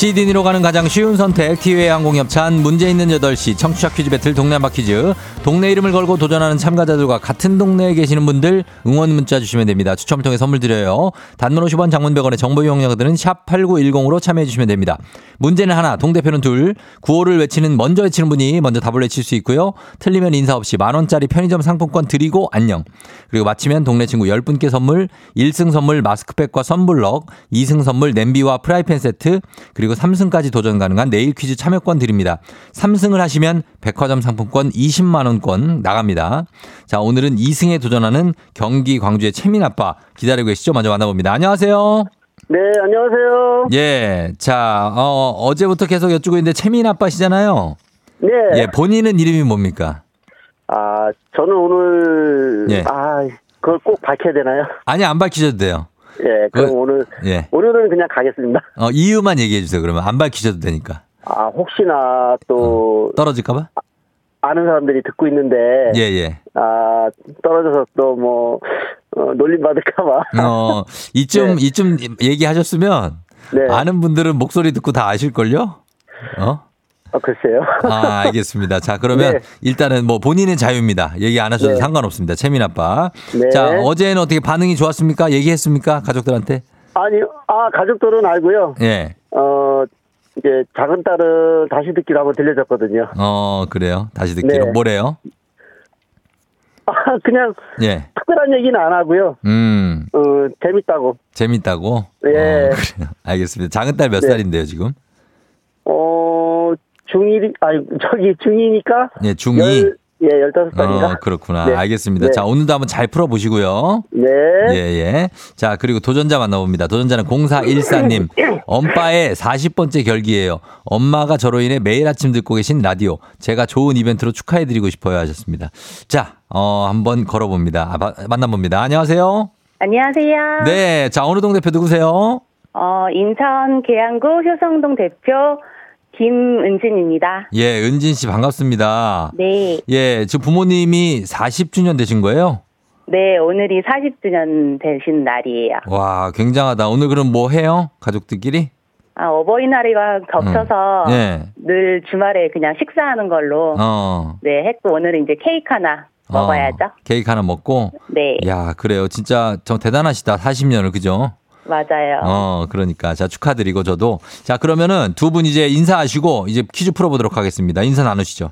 시드니로 가는 가장 쉬운 선택 티웨이 항공협찬 문제 있는 8시. 청취자 퀴즈 배틀 동네 한바 퀴즈. 동네 이름을 걸고 도전하는 참가자들과 같은 동네에 계시는 분들 응원 문자 주시면 됩니다. 추첨을 통해 선물 드려요. 단문 50원 장문 100원의 정보 이용료들은 샵 8910으로 참여해 주시면 됩니다. 문제는 하나 동대표는 둘. 구호를 외치는 먼저 외치는 분이 먼저 답을 외칠 수 있고요. 틀리면 인사 없이 만원짜리 편의점 상품권 드리고 안녕. 그리고 마치면 동네 친구 10분께 선물 1승 선물 마스크팩과 선블럭 2승 선물 냄비와 프라이팬 세트 그리고 3승까지 도전 가능한 내일 퀴즈 참여권 드립니다. 3승을 하시면 백화점 상품권 20만 원권 나갑니다. 자, 오늘은 2승에 도전하는 경기 광주의 채민 아빠 기다리고 계시죠? 먼저 만나봅니다. 안녕하세요. 네, 안녕하세요. 예. 자, 어, 어제부터 계속 여쭈고 있는데 채민 아빠시잖아요. 네. 예, 본인은 이름이 뭡니까? 아, 저는 오늘, 예. 아, 그걸 꼭 밝혀야 되나요? 아니, 안 밝히셔도 돼요. 예, 그럼 그- 오늘, 예. 오늘은 그냥 가겠습니다. 어, 이유만 얘기해 주세요. 그러면 안 밝히셔도 되니까. 아, 혹시나 또, 떨어질까 봐? 아는 사람들이 듣고 있는데, 예, 예. 아, 떨어져서 또 뭐, 어, 놀림 받을까 봐. 어, 이쯤, *laughs* 이쯤 얘기하셨으면 네. 아는 분들은 목소리 듣고 다 아실 걸요? 어? 아, 글쎄요. 아, 알겠습니다. 자, 그러면 *laughs* 네. 일단은 뭐 본인의 자유입니다. 얘기 안 하셔도 네. 상관없습니다. 채민 아빠. 네. 자, 어제는 어떻게 반응이 좋았습니까? 얘기했습니까? 가족들한테? 아니, 아, 가족들은 알고요. 예. 어, 이제 작은 딸을 다시 듣기로 한번 들려줬거든요. 어, 그래요. 다시 듣기로. 네. 뭐래요? 아, 그냥 예. 특별한 얘기는 안 하고요. 음, 어, 재밌다고. 재밌다고? 예. 어, 그래요. 알겠습니다. 작은 딸몇 네. 살인데요, 지금? 어, 중1이, 아니, 저기 중2니까? 예, 중2. 예, 15살인가? 어, 그렇구나. 네. 알겠습니다. 네. 자, 오늘도 한번 잘 풀어보시고요. 네. 예, 예. 자, 그리고 도전자 만나봅니다. 도전자는 0414님. *laughs* 엄빠의 40번째 결기예요. 엄마가 저로 인해 매일 아침 듣고 계신 라디오. 제가 좋은 이벤트로 축하해드리고 싶어요 하셨습니다. 자, 어, 한번 걸어봅니다. 아, 마- 만나봅니다. 안녕하세요. 안녕하세요. 네. 자, 어느 동 대표 누구세요? 어, 인천 계양구 효성동 대표 김은진입니다. 예, 은진 씨 반갑습니다. 네. 예, 지금 부모님이 40주년 되신 거예요? 네, 오늘이 40주년 되신 날이에요. 와, 굉장하다. 오늘 그럼 뭐 해요? 가족들끼리? 아, 어버이날이랑 겹쳐서 예. 늘 주말에 그냥 식사하는 걸로 어. 네, 했고 오늘은 이제 케이크 하나 먹어야죠. 어, 케이크 하나 먹고. 네, 야, 그래요. 진짜 저 대단하시다. 40년을 그죠? 맞아요. 어, 그러니까 자 축하드리고 저도 자 그러면은 두 분 이제 인사하시고 이제 퀴즈 풀어보도록 하겠습니다. 인사 나누시죠.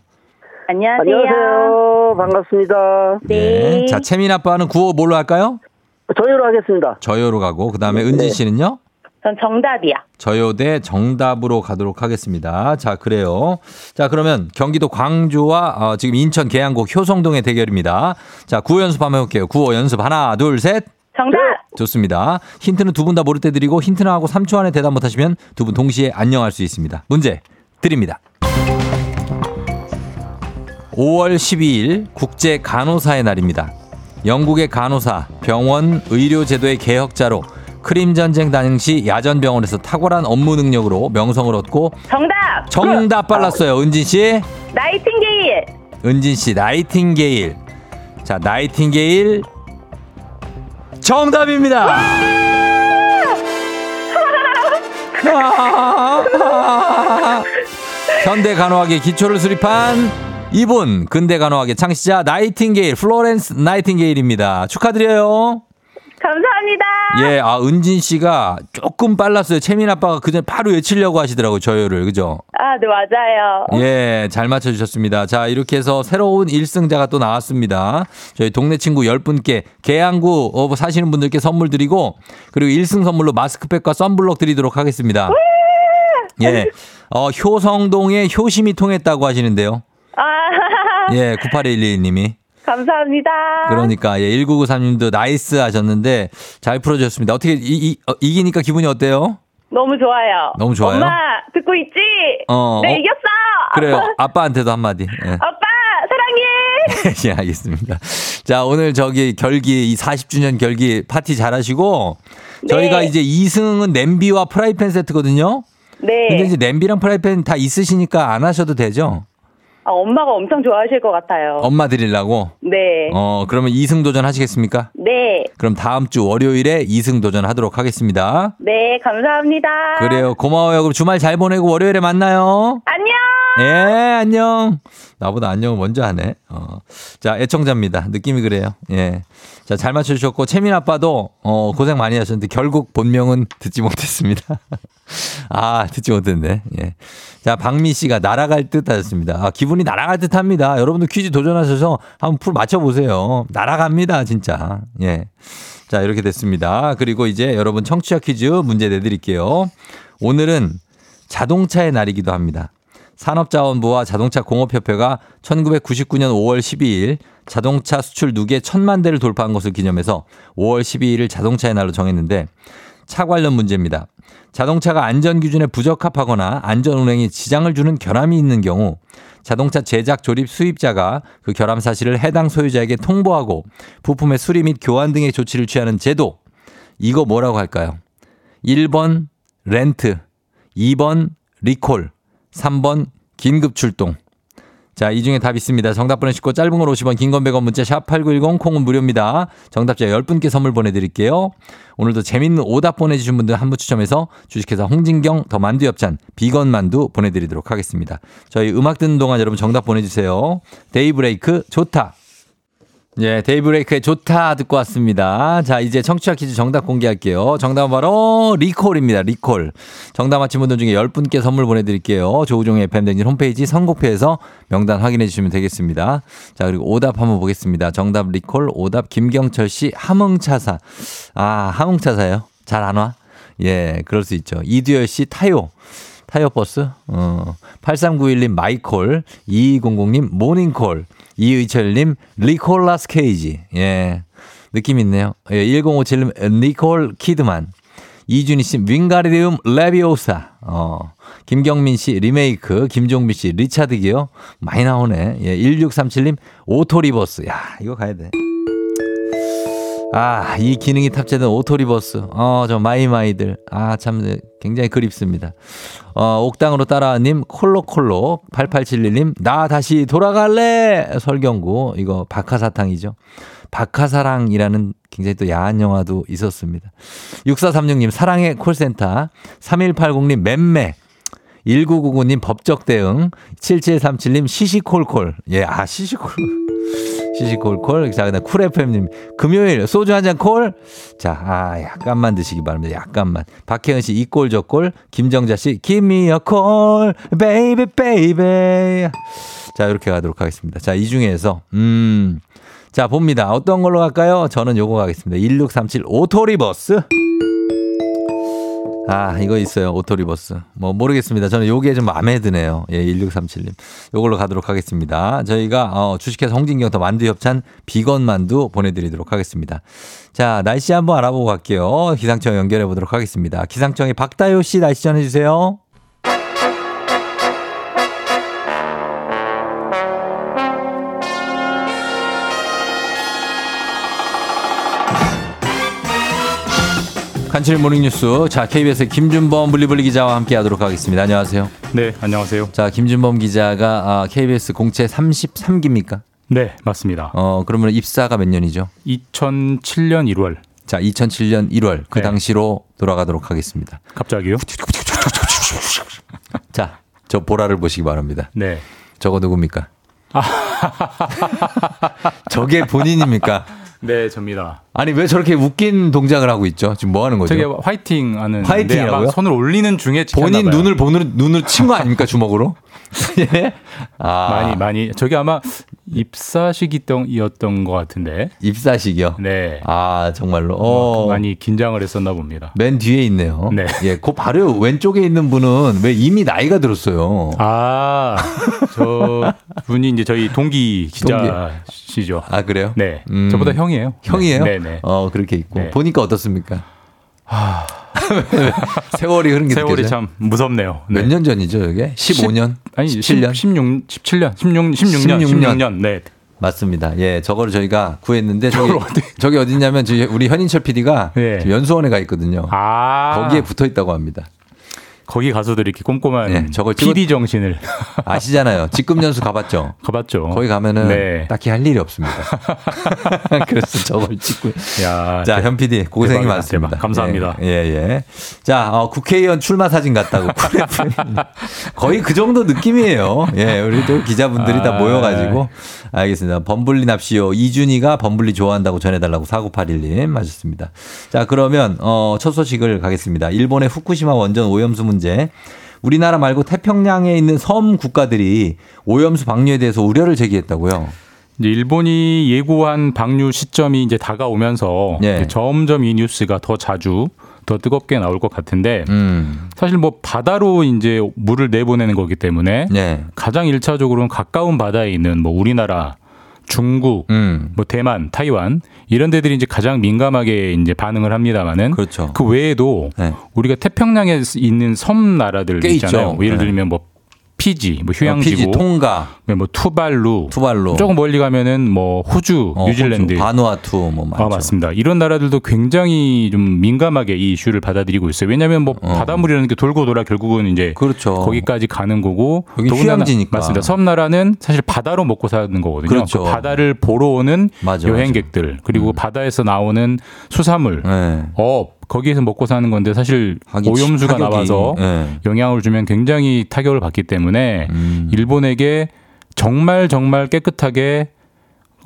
안녕하세요. 안녕하세요. 반갑습니다. 네. 자 채민 아빠는 구호 뭘로 할까요? 저희로 하겠습니다. 저요로 가고 그 다음에 네. 은진 씨는요? 전 정답이야. 저요 대 정답으로 가도록 하겠습니다. 자 그래요. 자 그러면 경기도 광주와 어, 지금 인천 계양국 효성동의 대결입니다. 자 구호 연습 한번 해볼게요. 구호 연습 하나 둘 셋. 정답. 좋습니다. 힌트는 두 분 다 모를 때 드리고 힌트 나 하고 3초 안에 대답 못하시면 두 분 동시에 안녕할 수 있습니다. 문제 드립니다. 5월 12일 국제 간호사의 날입니다. 영국의 간호사, 병원, 의료 제도의 개혁자로 크림 전쟁 당시 야전 병원에서 탁월한 업무 능력으로 명성을 얻고 정답. 정답 빨랐어요. 은진 씨. 나이팅게일. 은진 씨 나이팅게일. 자, 나이팅게일 정답입니다. *laughs* 현대 간호학의 기초를 수립한 이분 근대 간호학의 창시자 나이팅게일 플로렌스 나이팅게일입니다. 축하드려요. 예, 아 은진 씨가 조금 빨랐어요. 채민 아빠가 그전 바로 외치려고 하시더라고요. 저요를 그죠? 아, 네, 맞아요. 예, 잘 맞춰주셨습니다. 자, 이렇게 해서 새로운 1승자가 또 나왔습니다. 저희 동네 친구 10분께 계양구 어, 사시는 분들께 선물 드리고, 그리고 1승 선물로 마스크팩과 썬블럭 드리도록 하겠습니다. 예, 어, 효성동에 효심이 통했다고 하시는데요. 아, 예, 9812님이. 감사합니다. 그러니까, 예, 1993님도 nice 하셨는데, 잘 풀어주셨습니다. 어떻게, 이, 이, 어, 이기니까 기분이 어때요? 너무 좋아요. 너무 좋아요? 엄마, 듣고 있지? 어, 네, 어, 이겼어! 그래요. *laughs* 아빠한테도 한마디. 예. 아빠, 사랑해! *laughs* 예, 알겠습니다. 자, 오늘 저기 결기, 이 40주년 결기 파티 잘 하시고, 저희가 네. 이제 2승은 냄비와 프라이팬 세트거든요. 근데 네. 이제 냄비랑 프라이팬 다 있으시니까 안 하셔도 되죠? 아, 엄마가 엄청 좋아하실 것 같아요. 엄마 드리려고? 네. 어, 그러면 2승 도전 하시겠습니까? 네. 그럼 다음 주 월요일에 2승 도전 하도록 하겠습니다. 네, 감사합니다. 그래요. 고마워요. 그럼 주말 잘 보내고 월요일에 만나요. 안녕! 예, 안녕. 나보다 안녕을 먼저 하네. 어. 자, 애청자입니다. 느낌이 그래요. 예. 자, 잘 맞춰주셨고, 채민 아빠도, 어, 고생 많이 하셨는데, 결국 본명은 듣지 못했습니다. *laughs* 아, 듣지 못했네. 예. 자, 박미 씨가 날아갈 듯 하셨습니다. 아, 기분이 날아갈 듯 합니다. 여러분들 퀴즈 도전하셔서 한번 풀 맞춰보세요. 날아갑니다, 진짜. 예. 자, 이렇게 됐습니다. 그리고 이제 여러분 청취자 퀴즈 문제 내드릴게요. 오늘은 자동차의 날이기도 합니다. 산업자원부와 자동차 공업협회가 1999년 5월 12일 자동차 수출 누계 천만 대를 돌파한 것을 기념해서 5월 12일을 자동차의 날로 정했는데 차 관련 문제입니다. 자동차가 안전 기준에 부적합하거나 안전 운행에 지장을 주는 결함이 있는 경우 자동차 제작 조립 수입자가 그 결함 사실을 해당 소유자에게 통보하고 부품의 수리 및 교환 등의 조치를 취하는 제도. 이거 뭐라고 할까요? 1번 렌트, 2번 리콜, 3번 긴급 출동. 자, 이 중에 답 있습니다. 정답 보내시고 짧은 걸 50원, 긴 건 100원 문자 샵 8910 콩은 무료입니다. 정답자 10분께 선물 보내드릴게요. 오늘도 재밌는 오답 보내주신 분들 한 분 추첨해서 주식회사 홍진경 더 만두 엽찬 비건 만두 보내드리도록 하겠습니다. 저희 음악 듣는 동안 여러분 정답 보내주세요. 데이브레이크 좋다. 예, 데이브레이크의 좋다 듣고 왔습니다. 자, 이제 청취자 퀴즈 정답 공개할게요. 정답은 바로 리콜입니다. 리콜. 정답 맞힌 분들 중에 10분께 선물 보내드릴게요. 조우종의 FM댕진 홈페이지 선곡표에서 명단 확인해 주시면 되겠습니다. 자, 그리고 오답 한번 보겠습니다. 정답 리콜, 오답 김경철 씨 함흥차사. 아, 함흥차사요? 잘 안 와? 예, 그럴 수 있죠. 이두열 씨 타요. 타요 버스? 어. 8391님 마이콜, 2200님 모닝콜, 이의철님 니콜라스 케이지. 예. 느낌 있네요. 예, 1057님 니콜 키드만. 이준희 씨 윙가리디움 레비오사. 어. 김경민 씨 리메이크, 김종빈 씨 리차드 기어. 많이 나오네. 예, 1637님 auto reverse. 야, 이거 가야 돼. 아, 이 기능이 탑재된 auto reverse. 어, 저 마이마이들. 아, 참 굉장히 그립습니다. 어, 옥땅으로 따라와님 콜로콜로 8871님 나 다시 돌아갈래. 설경구. 이거 박하사탕이죠. 박하사랑이라는 굉장히 또 야한 영화도 있었습니다. 6436님 사랑의 콜센터. 3180님 맴매. 1999님 법적 대응. 7737님 시시콜콜. 예, 아, 시시콜. 시시콜콜. 자, 그다음 쿨 FM님. 금요일 소주 한 잔 콜. 자, 아, 약간만 드시기 바랍니다. 약간만. 박혜은 씨, 이꼴 저꼴. 김정자 씨, me a call, baby, baby. 자, 이렇게 가도록 하겠습니다. 자, 이 중에서, 음. 자, 봅니다. 어떤 걸로 갈까요? 저는 요거 가겠습니다. 1637 auto reverse. 아, 이거 있어요. auto reverse. 뭐, 모르겠습니다. 저는 요게 좀 마음에 드네요. 예, 1637님. 요걸로 가도록 하겠습니다. 저희가, 어, 주식회사 홍진경 더 만두 협찬 비건 만두 보내드리도록 하겠습니다. 자, 날씨 한번 알아보고 갈게요. 기상청 연결해 보도록 하겠습니다. 기상청의 박다효 씨 날씨 전해주세요. 간추린 모닝뉴스. 자, KBS의 김준범 블리블리 기자와 함께 하도록 하겠습니다. 안녕하세요. 네, 안녕하세요. 자, 김준범 기자가 아, KBS 공채 33기입니까? 네, 맞습니다. 어, 그러면 입사가 몇 년이죠? 2007년 1월. 자, 2007년 1월 그 네. 당시로 돌아가도록 하겠습니다. 갑자기요? *laughs* 자, 저 보라를 보시기 바랍니다. 네. 저거 누굽니까? 저게 본인입니까? *laughs* 네, 접니다. 아니 왜 저렇게 웃긴 동작을 하고 있죠? 지금 뭐 하는 거죠? 저게 화이팅 하는 화이팅이라고요? 손을 올리는 중에 본인 봐요. 눈을 본으로 눈을 친 거 아닙니까 주먹으로? *laughs* 예? 아, 많이 많이 저게 아마 입사 시기였던 것 같은데. 입사식이요. 네. 아 정말로. 어, 어. 많이 긴장을 했었나 봅니다. 맨 뒤에 있네요. 네. 예, 그 바로 왼쪽에 있는 분은 왜 이미 나이가 들었어요. 아, 저 분이 이제 저희 동기 기자시죠. 아 그래요? 네. 음. 저보다 형이에요. 형이에요? 네, 네. 어 그렇게 있고 네. 보니까 어떻습니까? *laughs* 세월이 흐른 게 세월이 느껴져요? 참 무섭네요. 네. 몇년 전이죠, 이게? 15년? 아니 17년? 16, 17년, 16, 16년, 16년. 16년. 네. 맞습니다. 예, 저거를 저희가 구했는데 저기 저기 어딨냐면 우리 현인철 PD가 네. 연수원에 가 있거든요. 아 거기에 붙어 있다고 합니다. 거기 가서도 이렇게 꼼꼼한 네, 저걸 PD 정신을 *laughs* 아시잖아요. 직급 연수 가봤죠. *laughs* 가봤죠. 거기 가면은 네. 딱히 할 일이 없습니다. *laughs* 그래서 저걸 찍고. 야, 자, 대- 현 PD 고생이 대박이다, 많습니다. 대박. 감사합니다. 예, 예. 예. 자, 어, 국회의원 출마 사진 같다고. 거의 그 정도 느낌이에요. 예, 우리 또 기자분들이 다 아. 모여가지고. 알겠습니다. 범블리 납시오. 이준이가 범블리 좋아한다고 전해달라고 4981님 하셨습니다. 자, 그러면, 어, 첫 소식을 가겠습니다. 일본의 후쿠시마 원전 오염수 문제. 우리나라 말고 태평양에 있는 섬 국가들이 오염수 방류에 대해서 우려를 제기했다고요. 이제 일본이 예고한 방류 시점이 이제 다가오면서 예. 이제 점점 이 뉴스가 더 자주 더 뜨겁게 나올 것 같은데 음. 사실 뭐 바다로 이제 물을 내보내는 거기 때문에 네. 가장 일차적으로는 가까운 바다에 있는 뭐 우리나라, 중국, 음. 뭐 대만, 타이완 이런 데들이 이제 가장 민감하게 이제 반응을 합니다만은 그렇죠. 그 외에도 네. 우리가 태평양에 있는 섬 나라들 꽤 있잖아요. 있죠. 뭐 예를 네. 들면 뭐 피지, 뭐 어, 피지, 휴양지고, 통가, 뭐 투발루, 투발로, 조금 멀리 가면은 뭐 호주, 어, 뉴질랜드, 호주, 바누아투 뭐 많죠. 아, 맞습니다. 이런 나라들도 굉장히 좀 민감하게 이 이슈를 받아들이고 있어요. 왜냐하면 뭐 어. 바닷물이라는 게 돌고 돌아 결국은 이제 그렇죠. 거기까지 가는 거고 더군다나. 맞습니다. 섬나라는 사실 바다로 먹고 사는 거거든요. 그렇죠. 그 바다를 보러 오는 맞아, 여행객들 그리고 바다에서 나오는 수산물, 네. 어 거기에서 먹고 사는 건데 사실 오염수가 타격이, 나와서 네. 영향을 주면 굉장히 타격을 받기 때문에 음. 일본에게 정말 정말 깨끗하게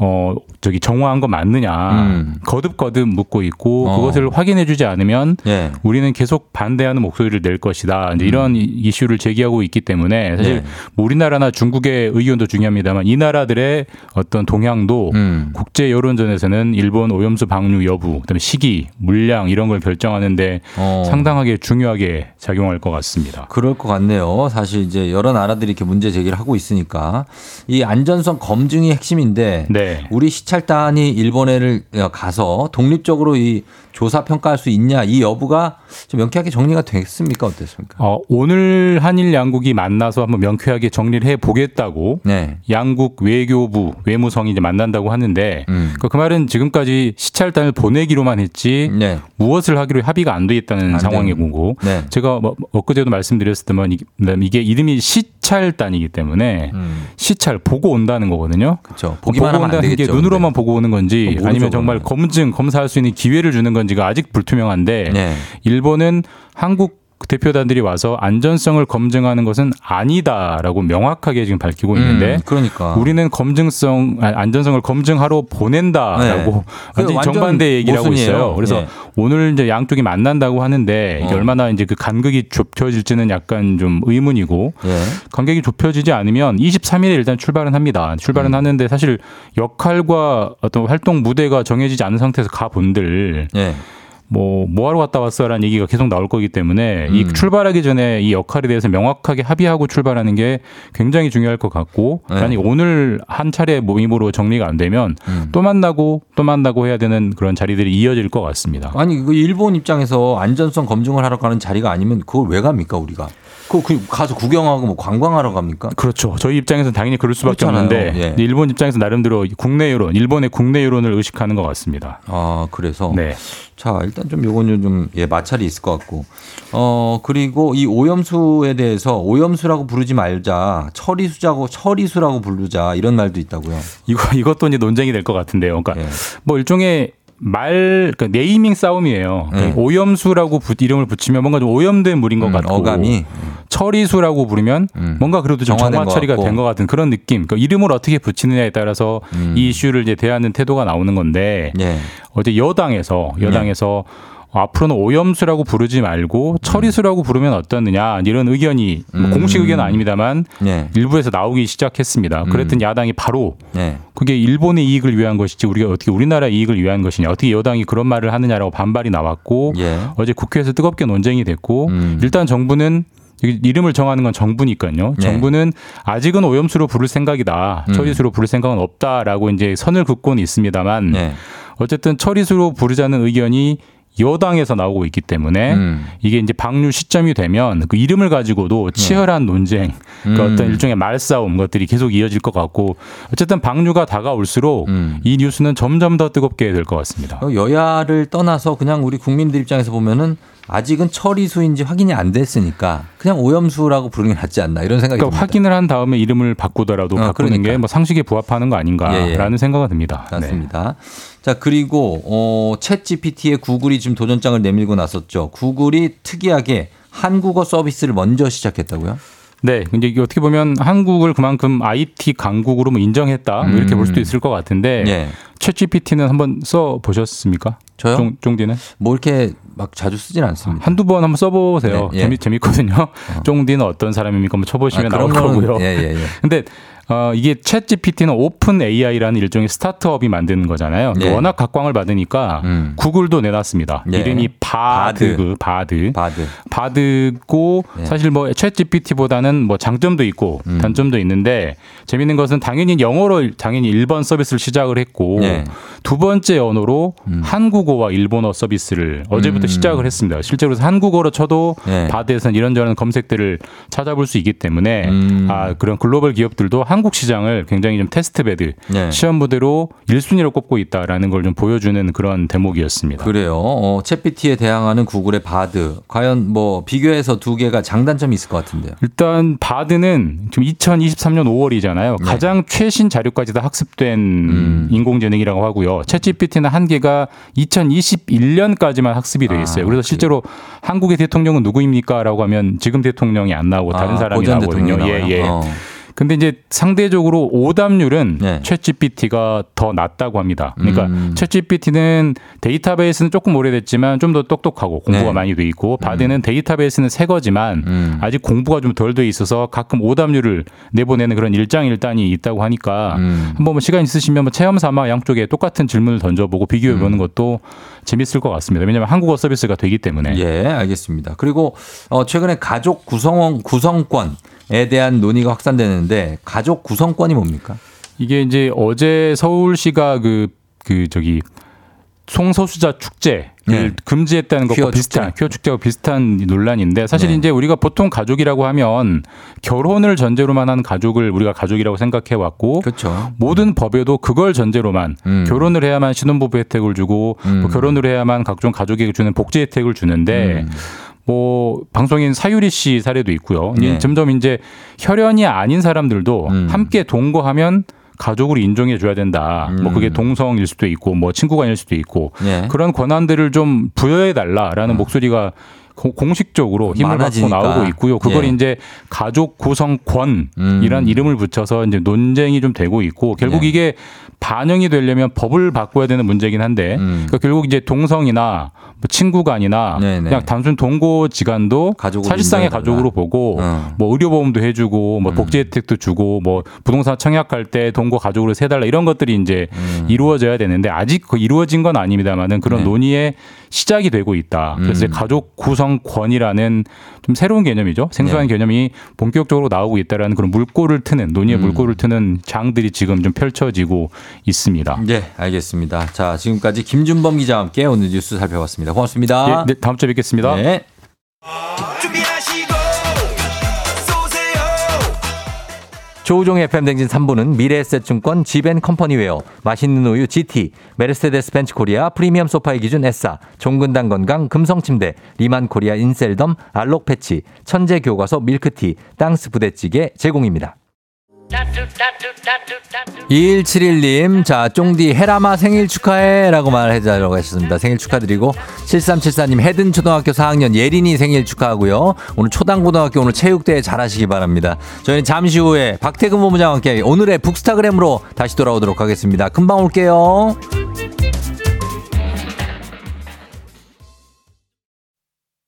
어 저기 정화한 거 맞느냐 음. 거듭거듭 묻고 있고 어. 그것을 확인해주지 않으면 예. 우리는 계속 반대하는 목소리를 낼 것이다. 이제 이런 이- 이슈를 제기하고 있기 때문에 사실 음. 네. 뭐 우리나라나 중국의 의견도 중요합니다만 이 나라들의 어떤 동향도 음. 국제 여론전에서는 일본 오염수 방류 여부, 그다음에 시기, 물량 이런 걸 결정하는데 어. 상당하게 중요하게 작용할 것 같습니다. 그럴 것 같네요. 사실 이제 여러 나라들이 이렇게 문제 제기를 하고 있으니까 이 안전성 검증이 핵심인데 네. 우리 시찰단이 일본에를 가서 독립적으로 이 조사 평가할 수 있냐 이 여부가 좀 명쾌하게 정리가 됐습니까 어땠습니까? 어, 오늘 한일 양국이 만나서 한번 명쾌하게 정리를 해 보겠다고 네. 양국 외교부 외무성이 이제 만난다고 하는데 음. 그, 그 말은 지금까지 시찰단을 보내기로만 했지 네. 무엇을 하기로 합의가 안 돼 있다는 안 상황이고 네. 제가 뭐 엊그제도 말씀드렸었지만 이- 이게 이름이 시 찰단이기 때문에 음. 시찰 보고 온다는 거거든요. 그렇죠. 보기만 안 온다는 게. 눈으로만 보고 오는 건지 모르죠, 아니면 정말. 검증 검사할 수 있는 기회를 주는 건지가 아직 불투명한데 근데. 네. 일본은 한국 대표단들이 와서 안전성을 검증하는 것은 아니다라고 명확하게 지금 밝히고 있는데 음, 그러니까 우리는 검증성 아, 안전성을 검증하러 보낸다라고 네. *laughs* 완전 정반대 얘기를 하고. 있어요. 그래서 예. 오늘 이제 양쪽이 만난다고 하는데 이게 어. 얼마나 이제 그 간극이 좁혀질지는 약간 좀 의문이고 예. 간격이 좁혀지지 않으면 23일에 일단 출발은 합니다. 출발은 음. 하는데 사실 역할과 어떤 활동 무대가 정해지지 않은 상태에서 가본들 예. 뭐 뭐하러 갔다 왔어라는 얘기가 계속 나올 거기 때문에 이 음. 출발하기 전에 이 역할에 대해서 명확하게 합의하고 출발하는 게 굉장히 중요할 것 같고 네. 만약 오늘 한 차례 모임으로 정리가 안 되면 음. 또 만나고 또 만나고 해야 되는 그런 자리들이 이어질 것 같습니다. 아니 그 일본 입장에서 안전성 검증을 하러 가는 자리가 아니면 그걸 왜 갑니까 우리가? 그거 그 가서 구경하고 뭐 관광하러 갑니까? 그렇죠. 저희 입장에서는 당연히 그럴 수밖에 그렇잖아요. 없는데 예. 일본 입장에서 나름대로 국내 여론, 일본의 국내 여론을 의식하는 것 같습니다. 아 그래서 네. 자 일단 좀 요건 좀 예, 마찰이 있을 것 같고 어 그리고 이 오염수에 대해서 오염수라고 부르지 말자 처리수자고 처리수라고 부르자 이런 말도 있다고요. 이거 이것도 이제 논쟁이 될 것 같은데요. 그러니까 예. 뭐 일종의 말 그러니까 네이밍 싸움이에요. 네. 오염수라고 부- 이름을 붙이면 뭔가 좀 오염된 물인 것 음, 같고 어감이 처리수라고 부르면 음. 뭔가 그래도 좀 정화 것 처리가. 된 것 같은 그런 느낌. 그러니까 이름을 어떻게 붙이느냐에 따라서 음. 이 이슈를 이제 대하는 태도가 나오는 건데 예. 어제 여당에서 여당에서 앞으로는 오염수라고 부르지 말고 처리수라고 부르면 어떻느냐 이런 의견이 뭐 음. 공식 의견은 아닙니다만 예. 일부에서 나오기 시작했습니다. 그랬더니 야당이 바로 예. 그게 일본의 이익을 위한 것이지 우리가 어떻게 우리나라 이익을 위한 것이냐 어떻게 여당이 그런 말을 하느냐라고 반발이 나왔고 예. 어제 국회에서 뜨겁게 논쟁이 됐고 음. 일단 정부는 이- 이름을 정하는 건 정부니까요. 네. 정부는 아직은 오염수로 부를 생각이다. 음. 처리수로 부를 생각은 없다라고 이제 선을 긋고는 있습니다만 예. 어쨌든 처리수로 부르자는 의견이 여당에서 나오고 있기 때문에 음. 이게 이제 방류 시점이 되면 그 이름을 가지고도 치열한 논쟁, 그 음. 어떤 일종의 말싸움 것들이 계속 이어질 것 같고 어쨌든 방류가 다가올수록 음. 이 뉴스는 점점 더 뜨겁게 될 것 같습니다. 어, 여야를 떠나서 그냥 우리 국민들 입장에서 보면은 아직은 처리수인지 확인이 안 됐으니까 그냥 오염수라고 부르는 게 낫지 않나 이런 생각이 그러니까 듭니다. 확인을 한 다음에 이름을 바꾸더라도 어, 바꾸는 그러니까. 게뭐 상식에 부합하는 거 아닌가라는 예, 예. 생각이 듭니다. 네. 맞습니다. 자 그리고 어, 챗 GPT에 구글이 지금 도전장을 내밀고 나섰죠. 구글이 특이하게 한국어 서비스를 먼저 시작했다고요? 네, 근데 이게 어떻게 보면 한국을 그만큼 IT 강국으로 뭐 인정했다 뭐 이렇게 음. 볼 수도 있을 것 같은데 예. 챗 GPT는 한번 써 보셨습니까? 저요? 종, 종디는 뭐 이렇게 막 자주 쓰진 않습니다. 한두 번 한번 써보세요. 네, 예. 재미 재밌거든요. 쫑디는 어떤 사람입니까? 한번 쳐보시면 아, 나올 거고요. 예, 예, 예. 근데 어, 이게 챗 GPT는 오픈 AI라는 일종의 스타트업이 만드는 거잖아요. 네. 워낙 각광을 받으니까 음. 구글도 내놨습니다. 네. 이름이 바드, 그 바드. 바드. 바드고 네. 사실 뭐 챗 GPT보다는 뭐 장점도 있고 음. 단점도 있는데 재밌는 것은 당연히 영어로 당연히 일번 서비스를 시작을 했고 네. 두 번째 언어로 음. 한국어와 일본어 서비스를 어제부터 음. 시작을 했습니다. 실제로 한국어로 쳐도 네. 바드에서는 이런저런 검색들을 찾아볼 수 있기 때문에 음. 아 그런 글로벌 기업들도 한국 시장을 굉장히 좀 testbed 네. 시험 무대로 1순위로 꼽고 있다라는 걸 좀 보여주는 그런 대목이었습니다. 그래요. 어, 챗GPT에 대항하는 구글의 바드. 과연 뭐 비교해서 두 개가 장단점이 있을 것 같은데요. 일단 바드는 지금 2023년 5월이잖아요. 네. 가장 최신 자료까지 다 학습된 음. 인공지능이라고 하고요. 챗GPT는 한계가 2021년까지만 학습이 돼 있어요. 아, 그래서 실제로 한국의 대통령은 누구입니까라고 하면 지금 대통령이 안 나오고 다른 아, 사람이 나오거든요. 예? 예. 어. 근데 이제 상대적으로 오답률은 네. 챗GPT가 더 낮다고 합니다. 그러니까 음. 챗GPT는 데이터베이스는 조금 오래됐지만 좀 더 똑똑하고 공부가 네. 많이 돼 있고 바드는 데이터베이스는 새 거지만 음. 아직 공부가 좀 덜 돼 있어서 가끔 오답률을 내보내는 그런 일장일단이 있다고 하니까 음. 한번 뭐 시간 있으시면 뭐 체험 삼아 양쪽에 똑같은 질문을 던져보고 비교해 보는 것도 재밌을 것 같습니다. 왜냐하면 한국어 서비스가 되기 때문에. 예, 알겠습니다. 그리고 어, 최근에 가족 구성 구성권 에 대한 논의가 확산되는데 가족 구성권이 뭡니까? 이게 이제 어제 서울시가 그, 그 저기 송소수자 축제를 네. 금지했다는 것과 비슷한 축제. 퀴어 축제와 비슷한 논란인데 사실 네. 이제 우리가 보통 가족이라고 하면 결혼을 전제로만 한 가족을 우리가 가족이라고 생각해 왔고 그렇죠. 모든 법에도 그걸 전제로만 음. 결혼을 해야만 신혼부부 혜택을 주고 음. 뭐 결혼을 해야만 각종 가족에게 주는 복지 혜택을 주는데 음. 뭐 방송인 사유리 씨 사례도 있고요. 예. 점점 이제 혈연이 아닌 사람들도 음. 함께 동거하면 가족으로 인정해 줘야 된다. 음. 뭐 그게 동성일 수도 있고 뭐 친구간일 수도 있고 예. 그런 권한들을 좀 부여해 달라라는 목소리가 고- 공식적으로 힘을 많아지니까. 받고 나오고 있고요. 그걸 예. 이제 가족 구성권이란 음. 이름을 붙여서 이제 논쟁이 좀 되고 있고 결국 예. 이게 반영이 되려면 법을 바꿔야 되는 문제긴 한데 음. 그러니까 결국 이제 동성이나 뭐 친구간이나 네네. 그냥 단순 동거지간도 사실상의. 가족으로 보고 어. 뭐 의료보험도 해주고 뭐 음. 복지 혜택도 주고 뭐 부동산 청약할 때 동거 가족으로 세달라 이런 것들이 이제 음. 이루어져야 되는데 아직 그 이루어진 건 아닙니다만은 그런 네. 논의의 시작이 되고 있다. 그래서 음. 가족 구성권이라는 좀 새로운 개념이죠. 생소한 네. 개념이 본격적으로 나오고 있다라는 그런 물꼬를 트는 논의의 음. 물꼬를 트는 장들이 지금 좀 펼쳐지고 있습니다. 예, 알겠습니다. 자, 지금까지 김준범 기자와 함께 오늘 뉴스 살펴봤습니다. 고맙습니다. 예, 네, 다음 주에 뵙겠습니다. 네. 조우종의 FM 대행진 3부는 미래에셋증권 지벤컴퍼니웨어, 맛있는 우유 GT, 메르세데스 벤츠 코리아 프리미엄 소파의 기준 에싸, 종근당 건강 금성침대, 리만 코리아 인셀덤, 알록 패치, 천재 교과서 밀크티, 땅스 부대찌개 제공입니다. 2171님, 자, 쫑디 해라마 생일 축하해 라고 말해달라고 하셨습니다. 생일 축하드리고, 7374님, 해든 초등학교 4학년 예린이 생일 축하하고요. 오늘 초당고등학교 오늘 체육대회 잘하시기 바랍니다. 저희는 잠시 후에 박태근 본부장과 함께 오늘의 북스타그램으로 다시 돌아오도록 하겠습니다. 금방 올게요.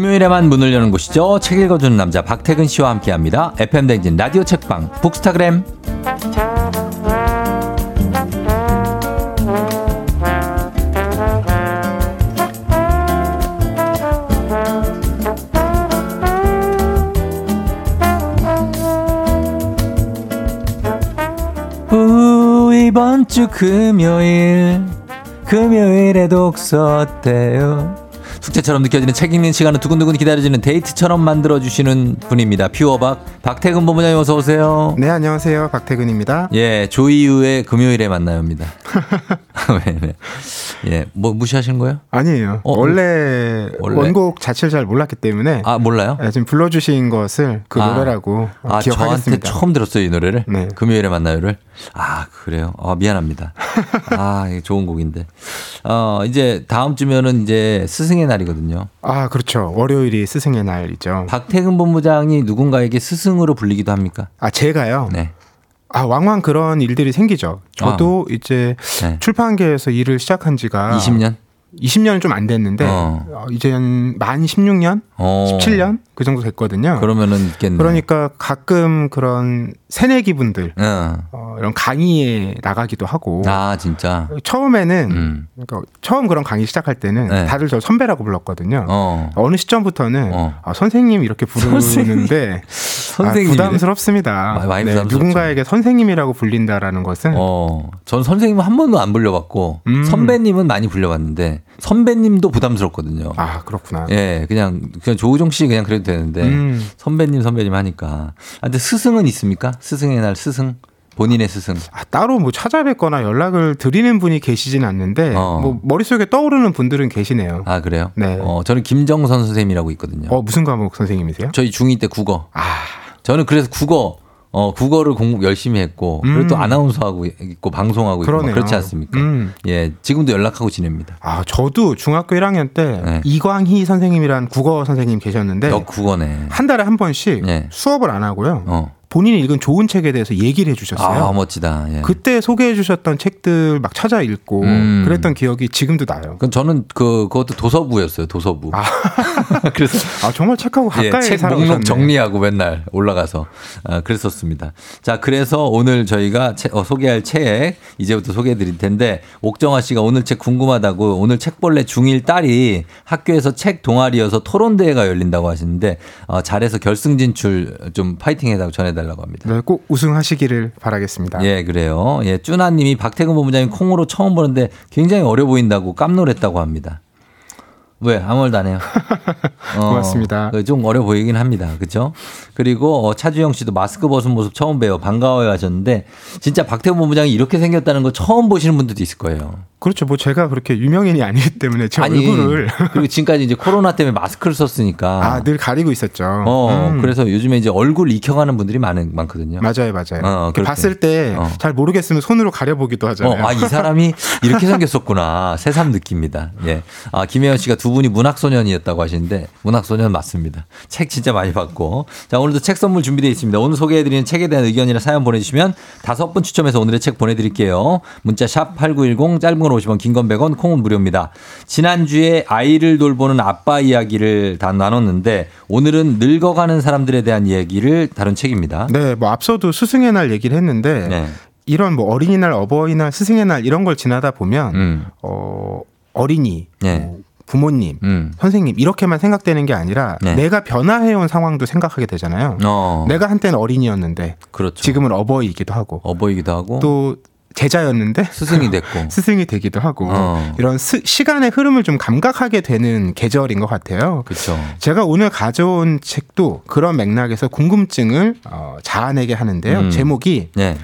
금요일에만 문을 여는 곳이죠. 책 읽어주는 남자 박태근 씨와 함께 합니다. FM 댕진 라디오 책방 북스타그램. 우 이번 주 금요일 금요일에 독서 어때요? 숙제처럼 느껴지는 책 읽는 시간을 두근두근 기다려지는 데이트처럼 만들어주시는 분입니다. 퓨어박 박태근 본부장님 어서 오세요. 네, 안녕하세요. 박태근입니다. 예, 조이유의 금요일에 만나요입니다. *laughs* *laughs* 네, 네. 예, 뭐 무시하신 거예요? 아니에요. 어, 원래, 원래? 원곡 자체를 잘 몰랐기 때문에 아 몰라요? 예, 지금 불러주신 것을 그 아. 노래라고 어, 아, 저한테 기억하겠습니다. 처음 들었어요, 이 노래를? 네. 금요일에 만나요를? 아, 그래요? 아, 미안합니다. *laughs* 아, 좋은 곡인데. 어, 이제 다음 주면은 이제 스승의 날이거든요. 아 그렇죠. 월요일이 스승의 날이죠. 박태근 본부장이 누군가에게 스승 으로 불리기도 합니까? 아 제가요. 네. 아 왕왕 그런 일들이 생기죠. 저도 이제 네. 출판계에서 일을 시작한 지가 20년? 20년은 좀 안 됐는데 어. 어, 이제 만 16년, 어. 17년 그 정도 됐거든요. 그러면은 있겠네. 그러니까 가끔 그런 새내기 분들 어. 어, 이런 강의에 나가기도 하고 아, 진짜. 처음에는 음. 그러니까 처음 그런 강의 시작할 때는 네. 다들 저 선배라고 불렀거든요. 어. 어느 시점부터는 어. 아, 선생님 이렇게 부르는데 아, 선생님이래? 부담스럽습니다. 마- 많이 네, 부담스럽죠. 누군가에게 선생님이라고 불린다라는 것은 어, 전 선생님은 한 번도 안 불려봤고, 음. 선배님은 많이 불려봤는데, 선배님도 부담스럽거든요. 아 그렇구나. 예, 그냥, 그냥 조우종 씨 그냥 그래도 되는데, 음. 선배님, 선배님 하니까. 아, 근데 스승은 있습니까? 스승의 날 스승? 본인의 스승. 아, 따로 뭐 찾아뵙거나 연락을 드리는 분이 계시진 않는데 어. 뭐 머릿속에 떠오르는 분들은 계시네요. 아, 그래요? 네. 어, 저는 김정선 선생님이라고 있거든요. 어 무슨 과목 선생님이세요? 저희 중2 때 국어. 아 저는 그래서 국어, 어, 국어를 공부 열심히 했고, 그리고 또 음. 아나운서하고 있고, 방송하고 있고. 그렇지 않습니까? 음. 예, 지금도 연락하고 지냅니다. 아, 저도 중학교 1학년 때 네. 이광희 선생님이란 국어 선생님 계셨는데 역 국어네. 한 달에 한 번씩 네. 수업을 안 하고요. 어. 본인이 읽은 좋은 책에 대해서 얘기를 해주셨어요. 아, 멋지다. 예. 그때 소개해 주셨던 책들 막 찾아 읽고 음. 그랬던 기억이 지금도 나요. 그럼 저는 그 그것도 도서부였어요. 도서부. *laughs* 그래서 아 정말 책하고 예, 가까이 책 살아오셨네. 목록 정리하고 맨날 올라가서 아, 그랬었습니다. 자, 그래서 오늘 저희가 책- 어, 소개할 책 이제부터 소개해 드릴 텐데 옥정아 씨가 오늘 책 궁금하다고 오늘 책벌레 중1 딸이 학교에서 책 동아리여서 토론 대회가 열린다고 하시는데 어, 잘해서 결승 진출 좀 파이팅 해달라고 전해달 라고 합니다. 네, 꼭 우승하시기를 바라겠습니다. 예, 그래요. 예, 쭈나님이 박태근 본부장님 콩으로 처음 보는데 굉장히 어려 보인다고 깜놀했다고 합니다. 왜 아무 말도 안 해요. *laughs* 어, 고맙습니다. 좀 어려 보이긴 합니다. 그렇죠? 그리고 어, 차주영 씨도 마스크 벗은 모습 처음 뵈요. 반가워요 하셨는데 진짜 박태근 본부장이 이렇게 생겼다는 거 처음 보시는 분들도 있을 거예요. 그렇죠. 뭐 제가 그렇게 유명인이 아니기 때문에 제 얼굴을 그리고 지금까지 이제 코로나 때문에 마스크를 썼으니까 아, 늘 가리고 있었죠. 어, 음. 그래서 요즘에 이제 얼굴 익혀가는 분들이 많은 많거든요. 맞아요, 맞아요. 어. 봤을 때잘 어. 모르겠으면 손으로 가려보기도 하잖아요. 어, 아, 이 사람이 *laughs* 이렇게 생겼었구나. 새삼 느낍니다. 예. 아, 김혜연 씨가 두 분이 문학 소년이었다고 하시는데, 문학 소년 맞습니다. 책 진짜 많이 받고. 자, 오늘도 책 선물 준비되어 있습니다. 오늘 소개해드리는 책에 대한 의견이나 사연 보내주시면 다섯 분 추첨해서 오늘의 책 보내드릴게요. 문자 샵 8910, 짧은 건 50원, 긴 건 100원, 콩은 무료입니다. 지난주에 아이를 돌보는 아빠 이야기를 다 나눴는데, 오늘은 늙어가는 사람들에 대한 이야기를 다룬 책입니다. 네, 뭐 앞서도 스승의 날 얘기를 했는데 네. 이런 뭐 어린이날, 어버이날, 스승의 날 이런 걸 지나다 보면 음. 어, 어린이, 네. 뭐 부모님, 음. 선생님 이렇게만 생각되는 게 아니라 네. 내가 변화해온 상황도 생각하게 되잖아요. 어. 내가 한때는 어린이였는데 그렇죠. 지금은 어버이이기도 하고 어버이기도 하고. 또 제자였는데 스승이 *laughs* 됐고. 스승이 되기도 하고 어. 이런 스- 시간의 흐름을 좀 감각하게 되는 계절인 것 같아요. 그렇죠. 제가 오늘 가져온 책도 그런 맥락에서 궁금증을 어, 자아내게 하는데요. 음. 제목이 네.